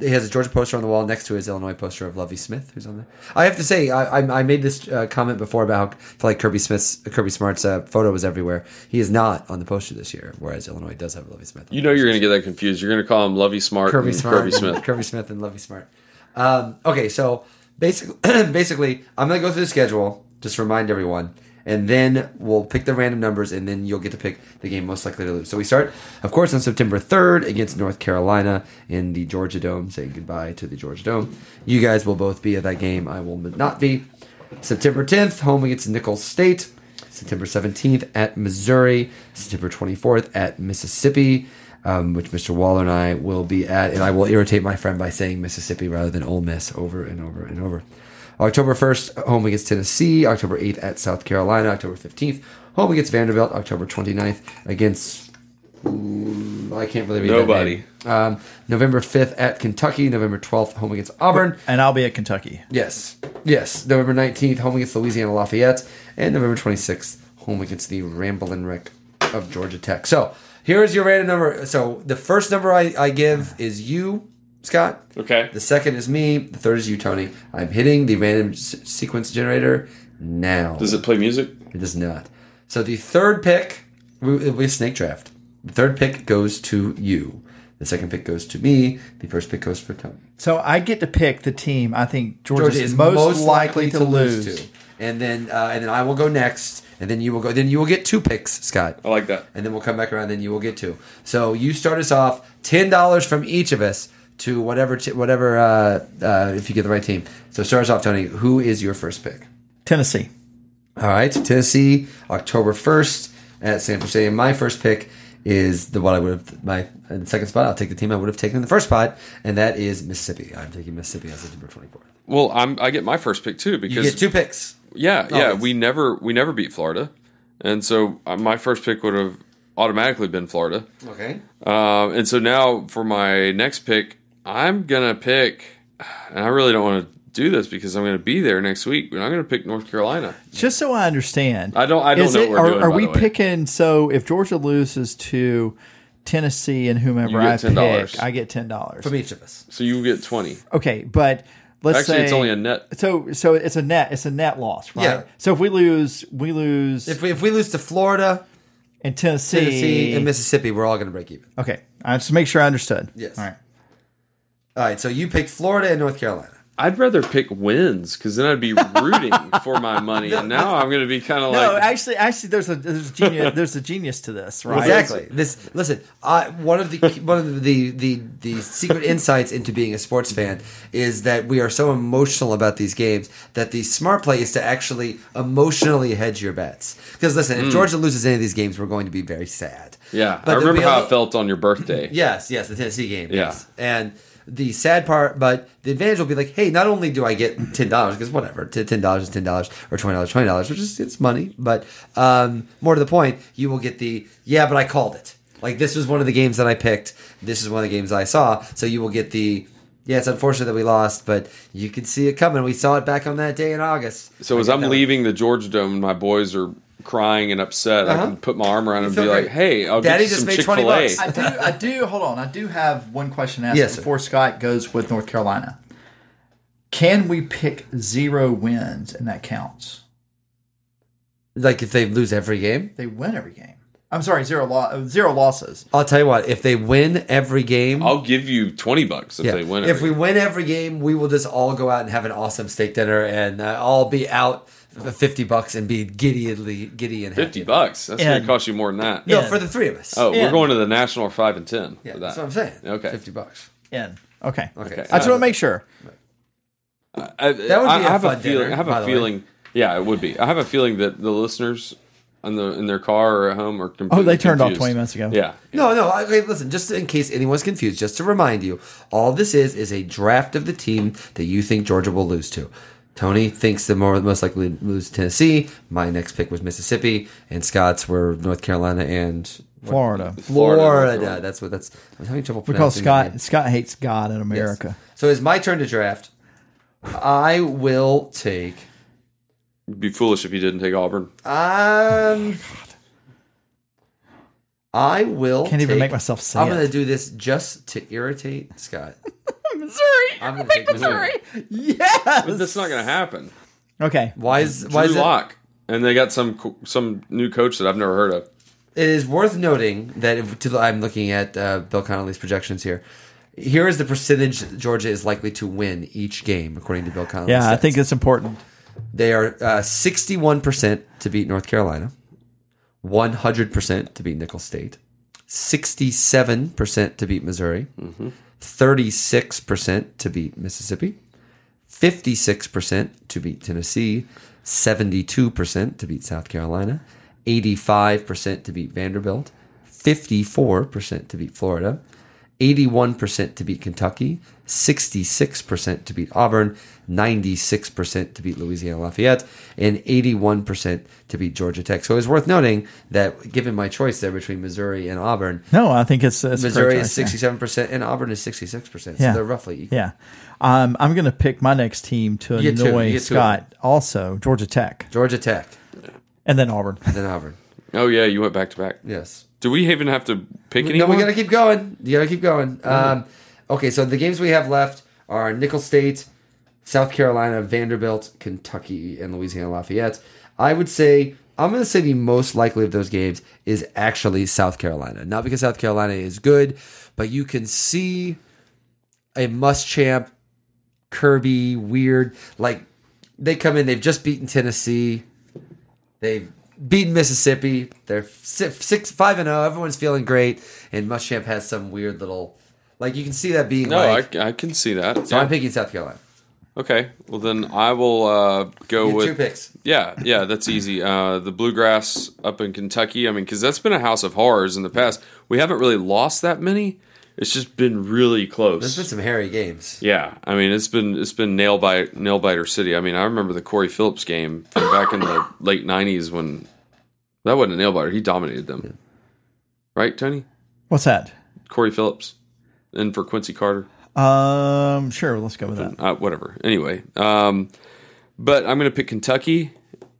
B: he has a Georgia poster on the wall next to his Illinois poster of Lovie Smith, who's on there. I have to say, I, I, I made this uh, comment before about how I feel like Kirby Smith's Kirby Smart's uh, photo was everywhere. He is not on the poster this year, whereas Illinois does have Lovie Smith. on
C: You
B: the
C: know you're going to get that confused. You're going to call him Lovie Smart
B: Kirby
C: and
B: Smart,
C: Kirby Smith.
B: Kirby Smith, and Lovie Smart. Um, okay, so basically, basically, I'm gonna go through the schedule, just remind everyone, and then we'll pick the random numbers, and then you'll get to pick the game most likely to lose. So we start, of course, on September 3rd against North Carolina in the Georgia Dome, saying goodbye to the Georgia Dome. You guys will both be at that game. I will not be. September 10th, home against Nicholls State. September 17th at Missouri. September 24th at Mississippi, um, which Mr. Waller and I will be at. And I will irritate my friend by saying Mississippi rather than Ole Miss over and over and over. October 1st, home against Tennessee. October 8th at South Carolina. October 15th, home against Vanderbilt. October 29th against. mm, I can't really read that
C: Nobody.
B: name. Um, November 5th at Kentucky. November 12th, home against Auburn.
A: And I'll be at Kentucky.
B: Yes. Yes. November 19th, home against Louisiana Lafayette. And November 26th, home against the Ramblin' Wreck of Georgia Tech. So here's your random number. So the first number I, I give is you, Scott.
C: Okay.
B: The second is me. The third is you, Tony. I'm hitting the random s- sequence generator now.
C: Does it play music?
B: It does not. So the third pick, we, it'll be a snake draft. The third pick goes to you. The second pick goes to me. The first pick goes for Tony.
A: So I get to pick the team I think Georgia is most, likely, to, lose.
B: to. And then uh, and then I will go next, and then you will go. Then you will get two picks, Scott.
C: I like that.
B: And then we'll come back around. Then you will get two. So you start us off. Ten dollars from each of us to whatever t- whatever uh, uh, if you get the right team. So start us off, Tony. Who is your first pick?
A: Tennessee.
B: All right, Tennessee, October first at Sanford Stadium. My first pick is the one I would have my in the second spot. I'll take the team I would have taken in the first spot, and that is Mississippi. I'm taking Mississippi as September 24th.
C: Well, I'm I get my first pick too because You
B: get two picks.
C: yeah, yeah,
B: Always.
C: we never we never beat Florida, and so uh, my first pick would have automatically been Florida.
B: Okay.
C: Um, and so now for my next pick, I'm gonna pick, and I really don't want to do this because I'm gonna be there next week, but I'm gonna pick North Carolina.
A: Just so I understand,
C: I don't- I don't know
A: it-
C: what we're
A: are,
C: doing,
A: are
C: by
A: we
C: the way.
A: picking? So if Georgia loses to Tennessee and whomever I
C: $10.
A: pick, I get ten dollars.
B: From each of us.
C: So you get twenty.
A: Okay, but let's
C: Actually,
A: say
C: it's only a net.
A: So so it's a net. It's a net loss, right?
B: Yeah.
A: So if we lose, we lose
B: If we, if we lose to Florida,
A: and Tennessee.
B: Tennessee, and Mississippi, we're all going to break even.
A: okay, I just make sure I understood.
B: Yes.
A: All right.
B: All right. So you picked Florida and North Carolina.
C: I'd rather pick wins because then I'd be rooting for my money, and now I'm gonna be kind of
A: No,
C: like
A: actually, actually, there's a there's a genius there's a genius to this, right?
B: Exactly. This listen. I, one of the one of the, the the secret insights into being a sports fan is that we are so emotional about these games that the smart play is to actually emotionally hedge your bets. Because listen, if hmm. Georgia loses any of these games, we're going to be very sad.
C: yeah.
B: But
C: I remember how
B: little-
C: it felt on your birthday.
B: Yes, yes, the Tennessee game.
C: Yeah.
B: Yes. And the sad part, but the advantage will be like, hey, not only do I get ten dollars because whatever, ten dollars is ten dollars or twenty dollars, twenty dollars, which is it's money, but um, more to the point, you will get the yeah, but I called it. Like this was one of the games that I picked. This is one of the games I saw. So you will get the yeah. It's unfortunate that we lost, but you can see it coming. We saw it back on that day in August.
C: So as
B: I
C: I'm
B: get that.
C: leaving the Georgia Dome, my boys are crying and upset. I
B: Uh-huh.
C: can put my arm around them and
B: feel
C: be like, "Hey, I'll
B: Daddy
C: get you
B: just
C: some
B: made
C: Chick
B: 20
C: Fil A."
B: bucks.
A: I do. I do. Hold on. I do have one question to ask
B: Yes, sir.
A: before Scott goes with North Carolina. Can we pick zero wins and that counts?
B: like if they lose every game.
A: They win every game. I'm sorry, zero lo- zero losses.
B: I'll tell you what. If they win every game,
C: I'll give you twenty bucks if
B: Yeah.
C: they win.
B: If
C: every
B: we win every game, we will just all go out and have an awesome steak dinner, and uh, all be out for fifty bucks and be giddy, giddy and happy.
C: fifty bucks, that's
A: And-
C: going to cost you more than that.
B: No,
A: Yeah.
B: for the three of us.
C: Oh,
A: Yeah.
C: we're going to the national five and ten
B: yeah,
C: for
B: that's what I'm saying.
C: Okay.
B: fifty bucks.
A: In. Okay.
B: Okay,
C: Okay.
A: I just want to make sure.
C: I,
B: That would be a
C: have
B: fun
C: a feeling.
B: dinner,
C: I have
B: by
C: a
B: the way.
C: feeling. Yeah, it would be. I have a feeling that the listeners in the in their car or at home are
A: Oh, they turned off
C: confused.
A: 20 minutes ago.
C: Yeah,
B: No, no. Okay, listen. Just in case anyone's confused, just to remind you, all this is is a draft of the team that you think Georgia will lose to. Tony thinks the more most likely to lose Tennessee. My next pick was Mississippi, and Scott's were North Carolina and
A: Florida.
B: Florida.
C: Florida.
B: That's what that's. I'm having trouble
A: Because
B: pronouncing that name.
A: Scott Scott hates God in America.
B: So it's my turn to draft. I will take.
C: It'd be foolish if you didn't take Auburn.
B: Um, I will.
A: Can't even
B: take-
A: make myself say
B: I'm going to do this just to irritate Scott.
A: Missouri.
B: I'm going to take Missouri.
A: Yes.
C: But that's not going to happen.
A: Okay.
B: Why is why
C: Drew
B: is it?
C: Lock, and they got some co- some new coach that I've never heard of.
B: It is worth noting that if, to, I'm looking at uh, Bill Connelly's projections here. Here is the percentage Georgia is likely to win each game, according to Bill Connelly.
A: Yeah, I think it's important.
B: They are uh, 61% to beat North Carolina, 100% to beat Nicholls State, 67% to beat Missouri, 36% to beat Mississippi, 56% to beat Tennessee, 72% to beat South Carolina, 85% to beat Vanderbilt, 54% to beat Florida, 81% to beat Kentucky, 66% to beat Auburn, 96% to beat Louisiana Lafayette, and 81% to beat Georgia Tech. So it's worth noting that given my choice there between Missouri and Auburn,
A: No, I think it's, it's
B: Missouri is 67% and Auburn is 66%. So
A: Yeah.
B: they're roughly equal.
A: Yeah. Um, I'm going to pick my next team to
B: You
A: annoy
B: You two.
A: Scott. Also, Georgia Tech,
B: Georgia Tech,
A: and then Auburn.
B: And then Auburn.
C: Oh yeah, you went back to back.
B: Yes.
C: Do we even have to pick
B: No, we gotta keep going. You gotta keep going. Um, okay, so the games we have left are Nicholls State, South Carolina, Vanderbilt, Kentucky, and Louisiana Lafayette. I would say I'm gonna say the most likely of those games is actually South Carolina. Not because South Carolina is good, but you can see a Muschamp, Kirby, weird. Like they come in, they've just beaten Tennessee. They've beaten Mississippi. They're six, six five and zero. Everyone's feeling great, and Muschamp has some weird little Like you can see that being
C: No,
B: like.
C: I, I can see that.
B: so
C: Yeah.
B: I'm picking South Carolina.
C: Okay, well then I will uh, go with
B: two picks.
C: Yeah, yeah, that's easy. Uh, the bluegrass up in Kentucky. I mean, because that's been a house of horrors in the past. We haven't really lost that many. It's just been really
B: There's
C: close.
B: been some hairy games.
C: Yeah, I mean, it's been it's been nail bite nail biter city. I mean, I remember the Corey Phillips game from back in the late '90s when that wasn't a nail biter. He dominated them, right, Tony?
A: What's that?
C: Corey Phillips, and for Quincy Carter.
A: Um, sure. Let's go with that.
C: uh, whatever. Anyway, um, but I'm going to pick Kentucky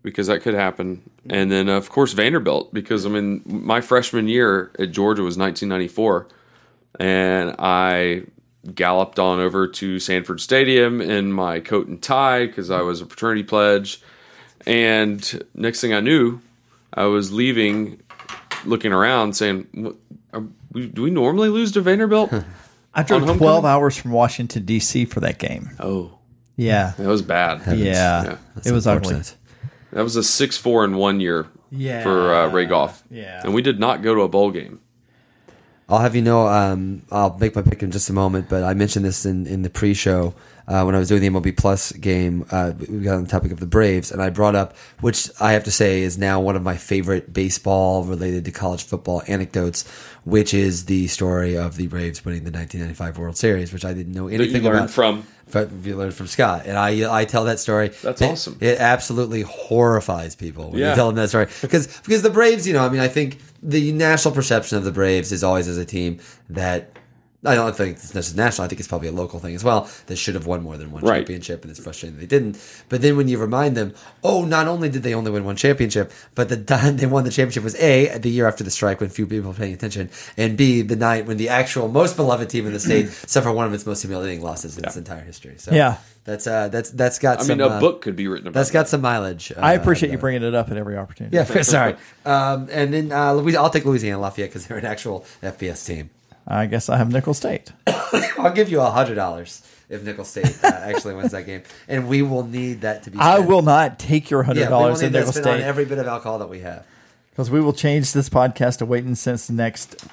C: because that could happen, and then of course Vanderbilt because I mean my freshman year at Georgia was 1994, and I galloped on over to Sanford Stadium in my coat and tie because I was a fraternity pledge, and next thing I knew, I was leaving, looking around, saying, we, "Do we normally lose to Vanderbilt?"
A: I drove 12 hours from Washington, D.C. for that game.
C: oh,
A: Yeah.
C: that was bad.
A: Yeah.
C: Yeah.
A: It was ugly.
C: That was a six four in one year
A: Yeah.
C: for uh, Ray Goff.
A: Yeah.
C: and we did not go to a bowl game.
B: I'll have you know, um, I'll make my pick in just a moment, but I mentioned this in, in the pre show uh, when I was doing the MLB Plus game. Uh, we got on the topic of the Braves, and I brought up, which I have to say is now one of my favorite baseball related to college football anecdotes, which is the story of the Braves winning the 1995 World Series, which I didn't know anything
C: learned
B: about.
C: from.
B: You learned from Scott, and I I tell that story.
C: That's
B: It-
C: awesome.
B: It absolutely horrifies people when
C: Yeah.
B: you tell them that story because because the Braves, you know, I mean, I think the national perception of the Braves is always as a team that. I don't think it's necessarily national. I think it's probably a local thing as well. That should have won more than one
C: Right.
B: championship, and it's frustrating they didn't. But then when you remind them, oh, not only did they only win one championship, but the time they won the championship was a the year after the strike when few people were paying attention, and b the night when the actual most beloved team in the state suffered one of its most humiliating losses in its entire history. So
A: Yeah.
B: that's uh, that's that's got
C: I
B: some.
C: mean, a
B: uh,
C: book could be written about.
B: That's
C: that.
B: got some mileage. Uh,
A: I appreciate you bringing it up at every opportunity.
B: Yeah, sorry. Um, and then uh, Louis, I'll take Louisiana Lafayette because they're an actual FBS team.
A: I guess I have Nicholls State.
B: I'll give you a hundred dollars if Nicholls State uh, actually wins that game, and we will need that to be.
A: I will not take your hundred
B: Yeah, we will
A: dollars
B: need
A: in
B: that
A: Nickel
B: spent on every bit of alcohol that we have.
A: because we will change this podcast to waiting since next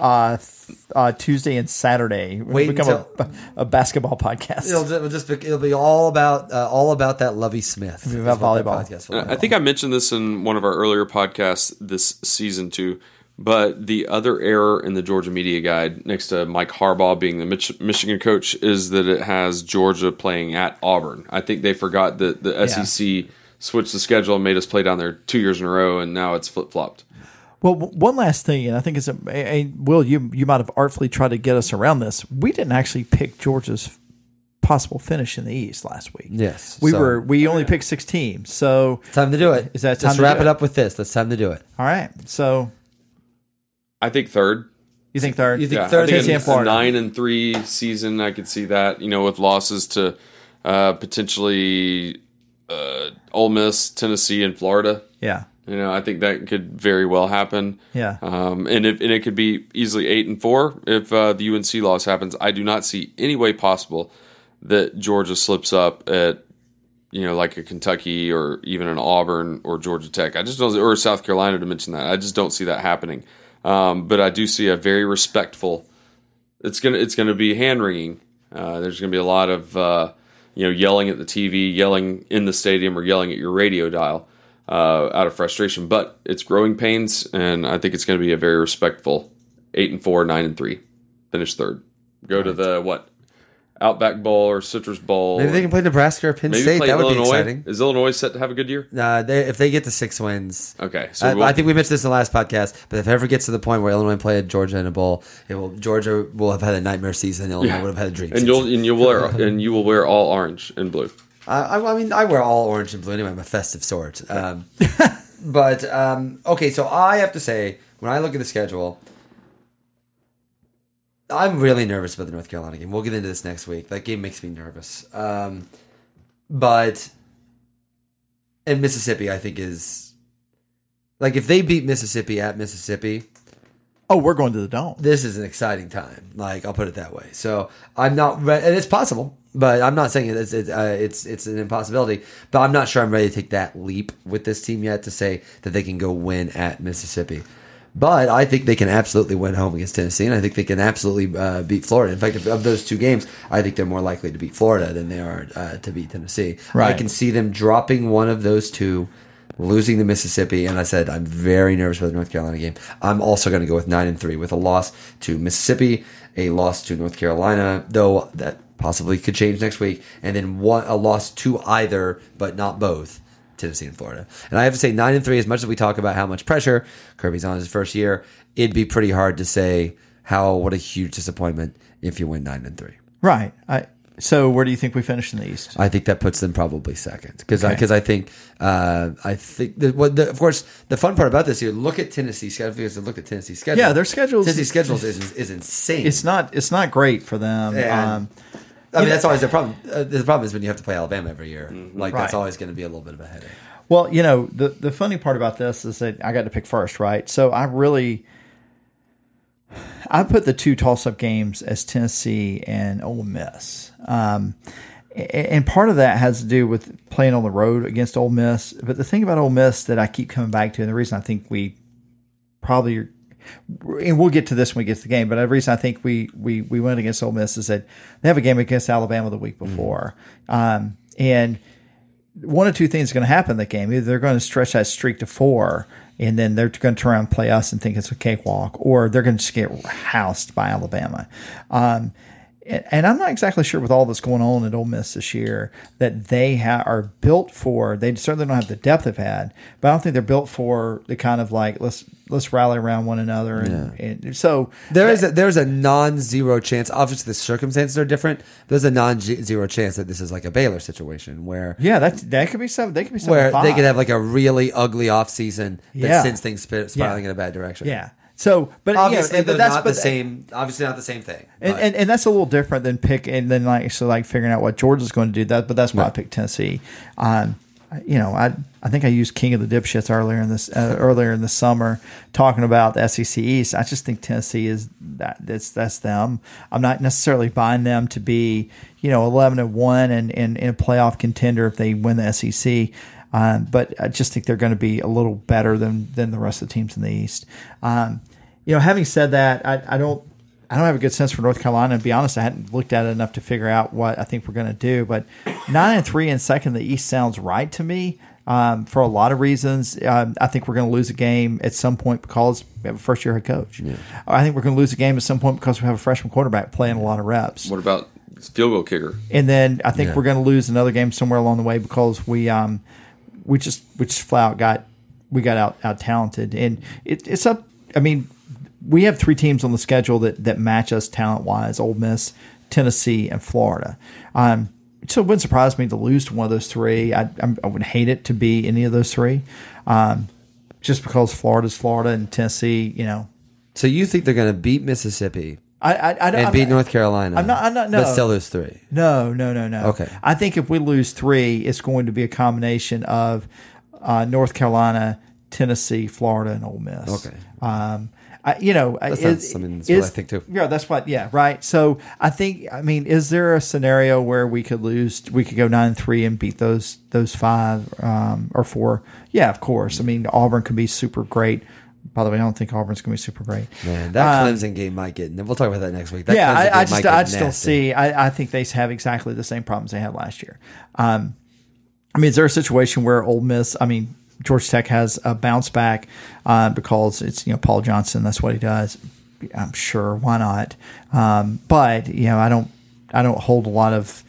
A: uh, th- uh, Tuesday and Saturday. We'll
B: Wait
A: become a, a basketball podcast.
B: It'll, it'll just be, it'll be all about uh, all about that Lovie Smith.
A: be about
B: what
A: volleyball.
B: podcast.
C: I think I mentioned this in one of our earlier podcasts this season too. But the other error in the Georgia media guide, next to Mike Harbaugh being the Mich- Michigan coach, is that it has Georgia playing at Auburn. I think they forgot that the SEC switched the schedule and made us play down there two years in a row, and now it's flip flopped.
A: Well, one last thing, and I think it's a, a, a- Will. You you might have artfully tried to get us around this. We didn't actually pick Georgia's possible finish in the East last week.
B: Yes,
A: we
B: so-
A: were. We only picked six teams. So
B: time to do it.
A: Is that
B: Let's
A: time to
B: wrap
A: do
B: it
A: it?
B: up with this. Let's time to do it.
A: all right. So
C: I think third.
A: you think third?
B: You think
C: Yeah,
B: third
C: I think
A: Tennessee
C: a,
A: Florida.
C: a nine and three season, I could see that. You know, with losses to uh, potentially uh, Ole Miss, Tennessee, and Florida.
A: yeah.
C: You know, I think that could very well happen.
A: Yeah.
C: Um, and if and it could be easily eight and four if uh, the UNC loss happens. I do not see any way possible that Georgia slips up at you know like a Kentucky or even an Auburn or Georgia Tech. I just don't or South Carolina to mention that. I just don't see that happening. Um, but I do see a very respectful. It's gonna it's gonna be hand wringing. Uh, there's gonna be a lot of uh, you know yelling at the TV, yelling in the stadium, or yelling at your radio dial uh, out of frustration. But it's growing pains, and I think it's going to be a very respectful eight and four, nine and three, finish third. Go to the what Outback Bowl or Citrus Bowl.
B: Maybe they can play Nebraska or Penn
C: Maybe
B: State.
C: play
B: That would be exciting.
C: Is Illinois set to have a good year?
B: Uh, they, if they get to six wins,
C: Okay, so
B: I,
C: we'll-
B: I think we mentioned this in the last podcast. But if it ever gets to the point where Illinois played Georgia in a bowl, it will Georgia will have had a nightmare season. Illinois
C: Yeah.
B: would have had a dream.
C: and
B: season.
C: you'll and you will wear and you will wear all orange and blue.
B: I, I I mean, I wear all orange and blue anyway. I'm a festive sort. Um, but um, okay, so I have to say, when I look at the schedule, I'm really nervous about the North Carolina game. We'll get into this next week. That game makes me nervous. Um, but and Mississippi, I think is like if they beat Mississippi at Mississippi,
A: Oh, we're going to the dome.
B: this is an exciting time. Like I'll put it that way. So I'm not, re- and it's possible, but I'm not saying it's it's uh, it's it's an impossibility. But I'm not sure I'm ready to take that leap with this team yet to say that they can go win at Mississippi. But I think they can absolutely win home against Tennessee, and I think they can absolutely uh, beat Florida. In fact, of those two games, I think they're more likely to beat Florida than they are uh, to beat Tennessee. I can see them dropping one of those two, losing the Mississippi, and I said I'm very nervous for the North Carolina game. I'm also going to go with nine and three with a loss to Mississippi, a loss to North Carolina, though that possibly could change next week, and then one a loss to either, but not both. Tennessee and Florida. And I have to say, nine and three. As much as we talk about how much pressure Kirby's on his first year, it'd be pretty hard to say how what a huge disappointment if you win nine and three.
A: Right. I, so where do you think we finish in the East?
B: I think that puts them probably second because
A: Okay.
B: because I, think uh, I think the, what the, of course the fun part about this here look at Tennessee schedule because look at Tennessee schedule
A: Yeah, their schedule's-
B: Tennessee's schedules is is insane.
A: It's not. It's not great for them.
B: Yeah.
A: Um,
B: I mean that's always the problem. Uh, the problem is when you have to play Alabama every year. Like that's always going to be a little bit of a headache.
A: Well, you know, the the funny part about this is that I got to pick first, right? So I really I put the two toss up games as Tennessee and Ole Miss. Um, and part of that has to do with playing on the road against Ole Miss. But the thing about Ole Miss that I keep coming back to, and the reason I think we probably, and we'll get to this when we get to the game, but the reason I think we we we went against Ole Miss is that they have a game against Alabama the week before, um, and one of two things is going to happen in that game. Either they're going to stretch that streak to four, and then they're going to turn around and play us and think it's a cakewalk, or they're going to just get housed by Alabama. Um, and, I'm not exactly sure with all that's going on at Ole Miss this year that they ha- are built for. They certainly don't have the depth they've had, but I don't think they're built for the kind of like let's let's rally around one another. And, and so
B: There is a, there's a non-zero chance. Obviously, the circumstances are different. There's a non-zero chance that this is like a Baylor situation where
A: yeah, that that could be seven. They could be seven.
B: where
A: five.
B: they could have like a really ugly off season that
A: Yeah.
B: sends things sp- spiraling
A: Yeah.
B: in a bad direction.
A: yeah. So, but
B: obviously
A: you but that's
B: not
A: but
B: the same. Obviously, not the same thing.
A: And, and, and that's a little different than pick and then like so like figuring out what Georgia's going to do that, but that's why I picked Tennessee. Um, you know, I I think I used King of the Dipshits earlier in this uh, earlier in the summer talking about the SEC East. I just think Tennessee is that that's that's them. I'm not necessarily buying them to be you know 11 and one and and, and a playoff contender if they win the SEC. Um, but I just think they're going to be a little better than than the rest of the teams in the East. Um, you know, having said that, I, I don't I don't have a good sense for North Carolina. To be honest, I hadn't looked at it enough to figure out what I think we're going to do. But nine and three and second in the East sounds right to me um, for a lot of reasons. Um, I think we're going to lose a game at some point because we have a first year head coach. I think we're going to lose a game at some point because we have a freshman quarterback playing a lot of reps.
C: What about field goal kicker?
A: And then I think
B: Yeah.
A: we're going to lose another game somewhere along the way because we um we just we just flat out got we got out out talented and it, it's up. I mean, we have three teams on the schedule that that match us talent wise: Ole Miss, Tennessee, and Florida. Um, so it wouldn't surprise me to lose to one of those three. I, I would hate it to be any of those three, um, just because Florida's Florida and Tennessee. You know,
B: so you think they're going to beat Mississippi
A: I I, I don't
B: and
A: I'm
B: beat
A: not-
B: North Carolina?
A: I'm not- I'm not- no.
B: But still lose three.
A: No, no, no, no.
B: Okay.
A: I think if we lose three, it's going to be a combination of uh, North Carolina, Tennessee, Florida, and Ole Miss.
B: Okay.
A: Um, I, you know,
B: That
A: is-
B: sounds- I mean, that's what
A: is-
B: I think, too.
A: Yeah, that's what. Yeah, right. So I think. I mean, is there a scenario where we could lose? We could go nine and three and beat those those five um, or four? Yeah, of course. I mean, Auburn could be super great. By the way, I don't think Auburn's going to be super great.
B: Man, that Clemson game might get. We'll talk about that next week. That
A: Um, yeah, I, I just I just don't see. I, I think they have exactly the same problems they had last year. Um, I mean, is there a situation where Ole Miss? I mean, Georgia Tech has a bounce back uh, because it's you know Paul Johnson. That's what he does. I'm sure. Why not? Um, but you know, I don't. I don't hold a lot of.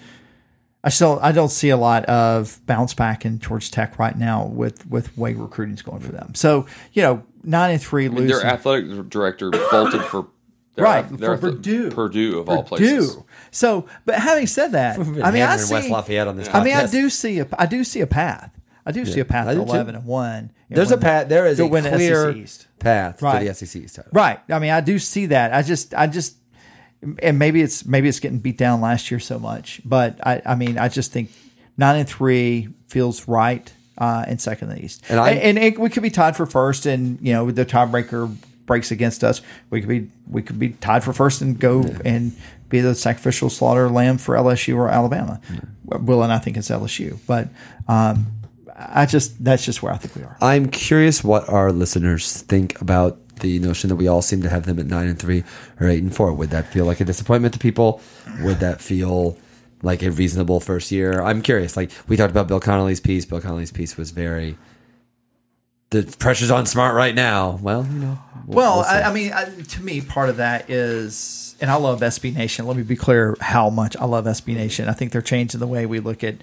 A: I still I don't see a lot of bounce back in Georgia Tech right now with with way recruiting's going for them. So you know, nine and three losing.
C: Their athletic director bolted for their,
A: Right,
C: their
A: for
C: ath-
A: Purdue.
C: Purdue of all
A: Purdue.
C: places.
A: So, but having said that, I mean, I see.
B: West Lafayette on this
A: I mean, I do see a, I do see a path. I do see a path to
B: do too.
A: eleven and one. and
B: There's a path. There is a
A: win
B: clear
A: SEC East.
B: path
A: Right.
B: to the SEC East title.
A: Right. I mean, I do see that. I just, I just, and maybe it's maybe it's getting beat down last year so much, but I, I mean, I just think nine and three feels right uh, in second in the East,
B: And I-
A: and, it, we could be tied for first, and you know the tiebreaker breaks against us. We could be we could be tied for first and go and be the sacrificial slaughter lamb for LSU or Alabama. Will and I think it's LSU, but um, I just that's just where I think we are.
B: I'm curious what our listeners think about the notion that we all seem to have them at nine and three or eight and four. Would that feel like a disappointment to people? Would that feel like a reasonable first year? I'm curious. Like we talked about Bill Connelly's piece. Bill Connelly's piece was very. The pressure's on Smart right now. Well, you know. we'll-
A: Well. I, I mean, I, to me, part of that is, and I love SB Nation. Let me be clear how much I love SB Nation. I think they're changing the way we look at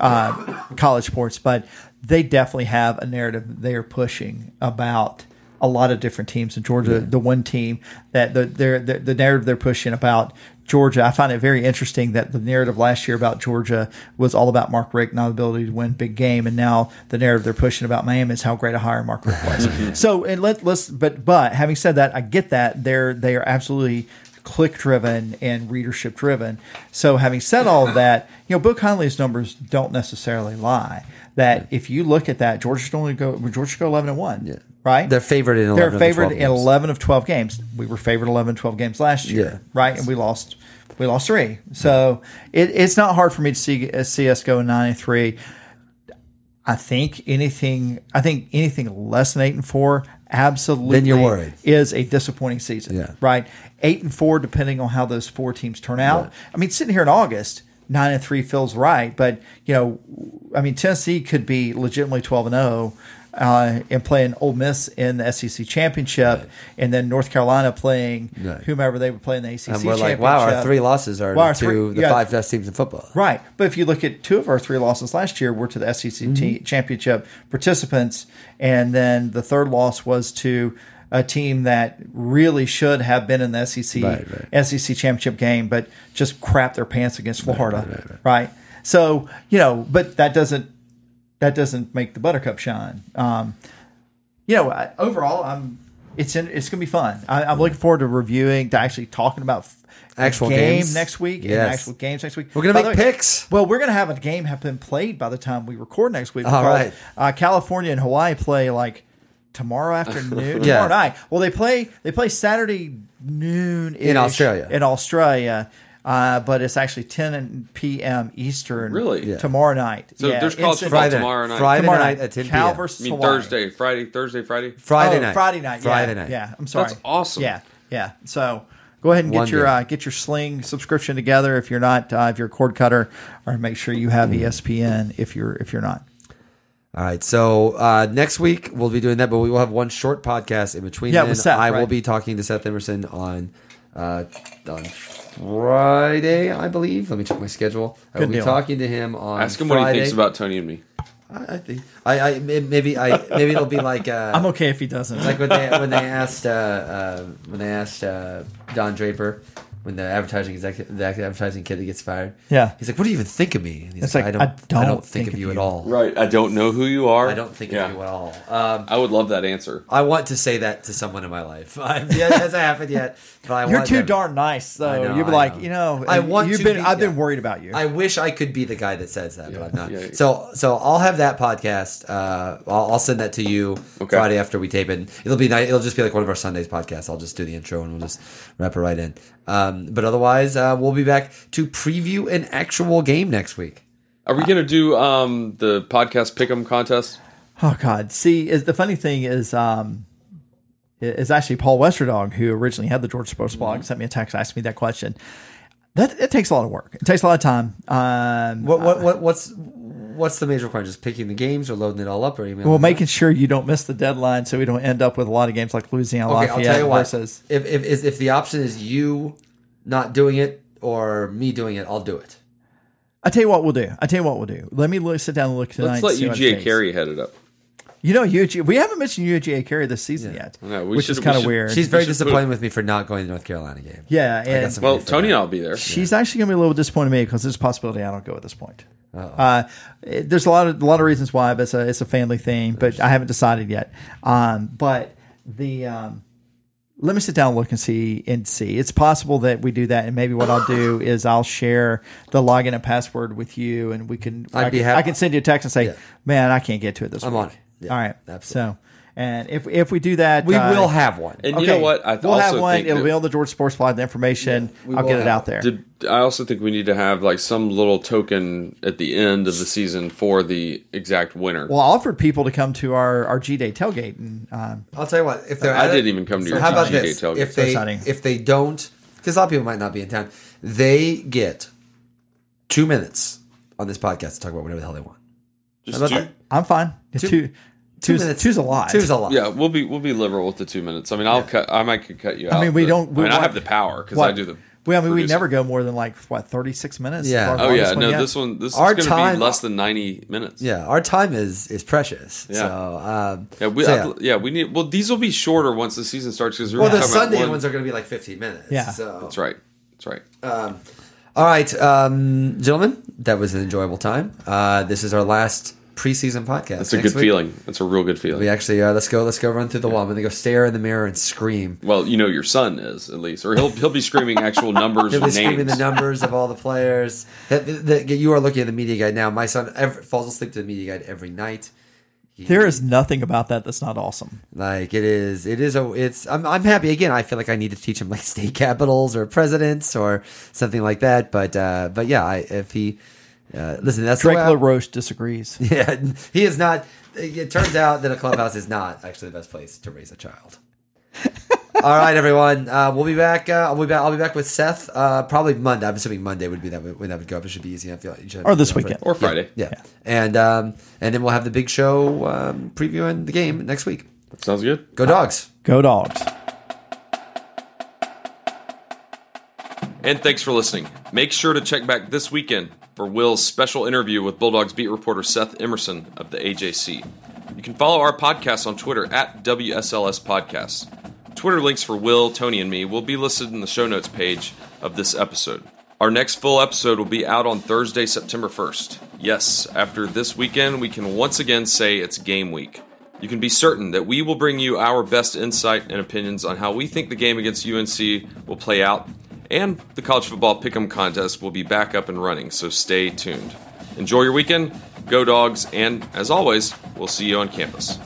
A: uh, college sports, but they definitely have a narrative they are pushing about a lot of different teams in Georgia. The one team that the, they're, the the narrative they're pushing about Georgia, I find it very interesting that the narrative last year about Georgia was all about Mark Richt, not the ability to win big game, and now the narrative they're pushing about Miami is how great a hire Mark Richt was. so, and let, let's, but but having said that, I get that they're they are absolutely click driven and readership driven. So, having said all of that, you know, Bill Connelly's numbers don't necessarily lie. That if you look at that, Georgia should only go Georgia go eleven and one.
B: Yeah.
A: Right,
B: They're favored in 11
A: They're
B: of
A: favored
B: 12
A: in
B: games.
A: eleven of twelve games. We were favored 11, 12 games last year,
B: Yeah.
A: right? And we lost, we lost three. So it, it's not hard for me to see uh, see us go nine and three. I think anything, I think anything less than eight and four, absolutely,
B: Then you're worried.
A: is a disappointing season.
B: Yeah.
A: right. Eight and four, depending on how those four teams turn out.
B: Right.
A: I mean, sitting here in August, nine and three feels right, but you know, I mean, Tennessee could be legitimately twelve and zero. Uh, and playing Ole Miss in the SEC championship, and then North Carolina playing
B: Right.
A: whomever they were playing in the ACC
B: and we're like, wow, our three losses are
A: Wow, our
B: to
A: three-
B: the
A: yeah.
B: five best teams in football.
A: Right. But if you look at two of our three losses last year were to the SEC
B: Mm-hmm.
A: championship participants. And then the third loss was to a team that really should have been in the SEC,
B: Right, right.
A: SEC championship game, but just crap their pants against Florida. Right, So, you know, but that doesn't, that doesn't make the buttercup shine. Um, you know, I, overall, I'm, it's in, it's going to be fun. I, I'm looking forward to reviewing, to actually talking about f-
B: Actual
A: game
B: games?
A: next week and
B: Yes.
A: actual games next week.
B: We're gonna
A: By
B: make
A: way-
B: picks.
A: well, we're going to have a game have been played by the time we record next week.
B: All right.
A: Uh, California and Hawaii play like tomorrow afternoon.
B: Yeah.
A: Tomorrow night. Well, they play they play Saturday noon
B: In Australia.
A: In Australia. Uh, but it's actually 10 p.m. Eastern.
C: Really? Yeah.
A: Tomorrow night.
C: So
A: yeah,
C: there's college football
B: Friday
C: tomorrow night.
B: Friday
A: Tomorrow
B: night
A: night
B: at 10
A: Cal versus
C: I mean
A: Hawaii.
C: Thursday, Friday, Thursday, Friday.
B: Friday
A: Oh,
B: night.
A: Friday night.
B: Friday
A: yeah,
B: night.
A: Yeah, I'm sorry.
C: That's awesome.
A: Yeah, yeah. So go ahead and get
B: One
A: your uh, get your Sling subscription together if you're not uh, if you're a cord cutter, or make sure you have ESPN if you're if you're not.
B: All right. So uh, next week we'll be doing that, but we will have one short podcast in between.
A: Yeah,
B: then.
A: with Seth,
B: I will be talking to Seth Emerson on uh, on Friday, I believe. Let me check my schedule. I will
A: Good
B: be
A: deal.
B: talking to him on. Friday.
C: Ask him
B: Friday.
C: what he thinks about Tony and me.
B: I, I think I, I maybe I maybe it'll be like uh,
A: I'm okay if he doesn't.
B: like when they when they asked uh, uh, when they asked uh, Don Draper when the advertising executive the advertising kid that gets fired.
A: Yeah.
B: he's like, "What do you even think of me?" And he's
A: It's
B: like,
A: like,
B: "I don't, I don't, think, of you at all.
C: Right. I don't know who you are.
B: I don't think
C: Yeah.
B: of you at all." Um,
C: I would love that answer.
B: I want to say that to someone in my life. I, yeah, it hasn't happened yet, but I
A: You're
B: want
A: too
B: them-
A: darn nice, though.
B: Know,
A: You'd be
B: I
A: like,
B: know.
A: you know,
B: I want
A: You've
B: to
A: been.
B: be-
A: I've been worried about you.
B: I wish I could be the guy that says that, but I'm not.
C: Yeah.
B: So, so I'll have that podcast. Uh, I'll, I'll send that to you
C: Okay.
B: Friday after we tape it. It'll be nice. It'll just be like one of our Sundays podcasts. I'll just do the intro and we'll just wrap it right in. Um, but otherwise, uh, we'll be back to preview an actual game next week.
C: Are we going to do um, the podcast pick'em contest?
A: Oh God! See, is the funny thing is, um, is actually Paul Westerdawg, who originally had the Georgia Sports blog, sent me a text, asking me that question. That it takes a lot of work. It takes a lot of time. Um,
B: What, what, what what's what's the major requirement? Just picking the games or loading it all up or emailing?
A: well,
B: it
A: making sure you don't miss the deadline, so we don't end up with a lot of games like Louisiana
B: Okay, I'll
A: Lafayette
B: tell you what.
A: versus.
B: If, if if if the option is you not doing it or me doing it, I'll do it.
A: I tell you what we'll do. I tell you what we'll do. Let me look, sit down and look tonight.
C: Let's let
A: and see what
C: UGA
A: takes.
C: Carey head it up.
A: You know, UGA. We haven't mentioned UGA Carey this season yet,
C: I know, we
A: which
C: should-
A: is kind of
C: should-
A: weird.
B: She's very
C: should put-
B: disappointed with me for not going to the North Carolina game.
A: yeah, and
C: Well, Tony and I'll be there.
A: She's actually going to be a little disappointed in me because there's a possibility I don't go at this point. Uh, it- there's a lot of a lot of reasons why, but it's a it's a family thing. But I haven't decided yet. Um, but the um, let me sit down and look and see and see. It's possible that we do that, and maybe what I'll do is I'll share the login and password with you, and we can.
B: I'd
A: I
B: be
A: can,
B: happy-
A: I can send you a text and say,
B: Yeah.
A: "Man, I can't get to it this
B: I'm
A: week."
B: on it. Yeah,
A: All right,
B: absolutely.
A: So, And if if we do that,
B: We
A: uh,
B: will have one.
C: And you know what? I
A: we'll
C: also
A: have one.
C: think
A: It'll
C: that-
A: be on the George Sports Blog. The information.
B: we
A: I'll get it out there.
C: Did, I also think we need to have like some little token at the end of the season for the exact winner.
A: well, I offered people to come to our our G Day tailgate, and um,
B: I'll tell you what. If they're
C: I didn't even come to your
B: how about
C: TGA
B: this?
C: tailgate.
B: If they
A: exciting.
B: if they don't, because a lot of people might not be in town, they get two minutes on this podcast to talk about whatever the hell they want.
C: Just
B: How about
C: two-
B: that?
A: I'm fine.
B: Two-
A: two, two's,
B: minutes.
A: two's a lot.
B: Two's a lot.
C: Yeah, we'll be we'll be liberal with the two minutes. I mean, I'll cut. I might could cut you out.
A: I mean, we
C: but-
A: don't. We
C: I mean, I have the power because I do the.
A: Well, I mean, we never go more than like what 36 minutes.
B: Yeah.
C: Oh yeah, no.
A: yet.
C: This one, this
B: Our
C: is going to be less than ninety minutes.
B: Yeah, our time is is precious.
C: Yeah.
B: So, um,
C: Yeah, we,
B: so,
C: I-
B: yeah.
C: yeah, we need. Well, these will be shorter once the season starts because
B: Well, the Sunday ones are going to be like 15 minutes.
A: Yeah.
B: So.
C: That's right. That's right.
B: All right, um, gentlemen, that was an enjoyable time. Uh, this is our last preseason podcast.
C: That's a
B: Next
C: good
B: week,
C: feeling. That's a real good feeling.
B: We actually uh, let's go. Let's go run through the wall. I'm going go stare in the mirror and scream.
C: Well, you know your son is at least, or he'll he'll be screaming actual numbers
B: He'll
C: and
B: be screaming the numbers of all the players. That- that- you are looking at the media guide now. My son ever, falls asleep to the media guide every night.
A: there is nothing about that that's not awesome.
B: Like it is, it is a. It's. I'm. I'm happy again. I feel like I need to teach him like state capitals or presidents or something like that. But uh, but yeah, I, if he uh, listen, that's the
A: Drake
B: way I-
A: LaRoche disagrees.
B: Yeah, he is not. It turns out that a clubhouse is not actually the best place to raise a child. All right, everyone. Uh, we'll be back. Uh, I'll be back. I'll be back with Seth. Uh, probably Monday. I'm assuming Monday would be that when that would go up. It should be easy. I feel. you should
A: Or this
B: you know,
A: weekend.
C: or Friday.
B: Yeah. and um, and then we'll have the big show um, previewing the game next week.
C: That sounds good.
B: Go dogs.
A: Go dogs.
C: And thanks for listening. Make sure to check back this weekend for Will's special interview with Bulldogs beat reporter Seth Emerson of the AJC. You can follow our podcast on Twitter at WSLS Podcast. Twitter links for Will, Tony, and me will be listed in the show notes page of this episode. Our next full episode will be out on Thursday, September 1st. Yes, after this weekend, we can once again say it's game week. You can be certain that we will bring you our best insight and opinions on how we think the game against UNC will play out, and the college football pick'em contest will be back up and running, so stay tuned. Enjoy your weekend, go dogs, and as always, we'll see you on campus.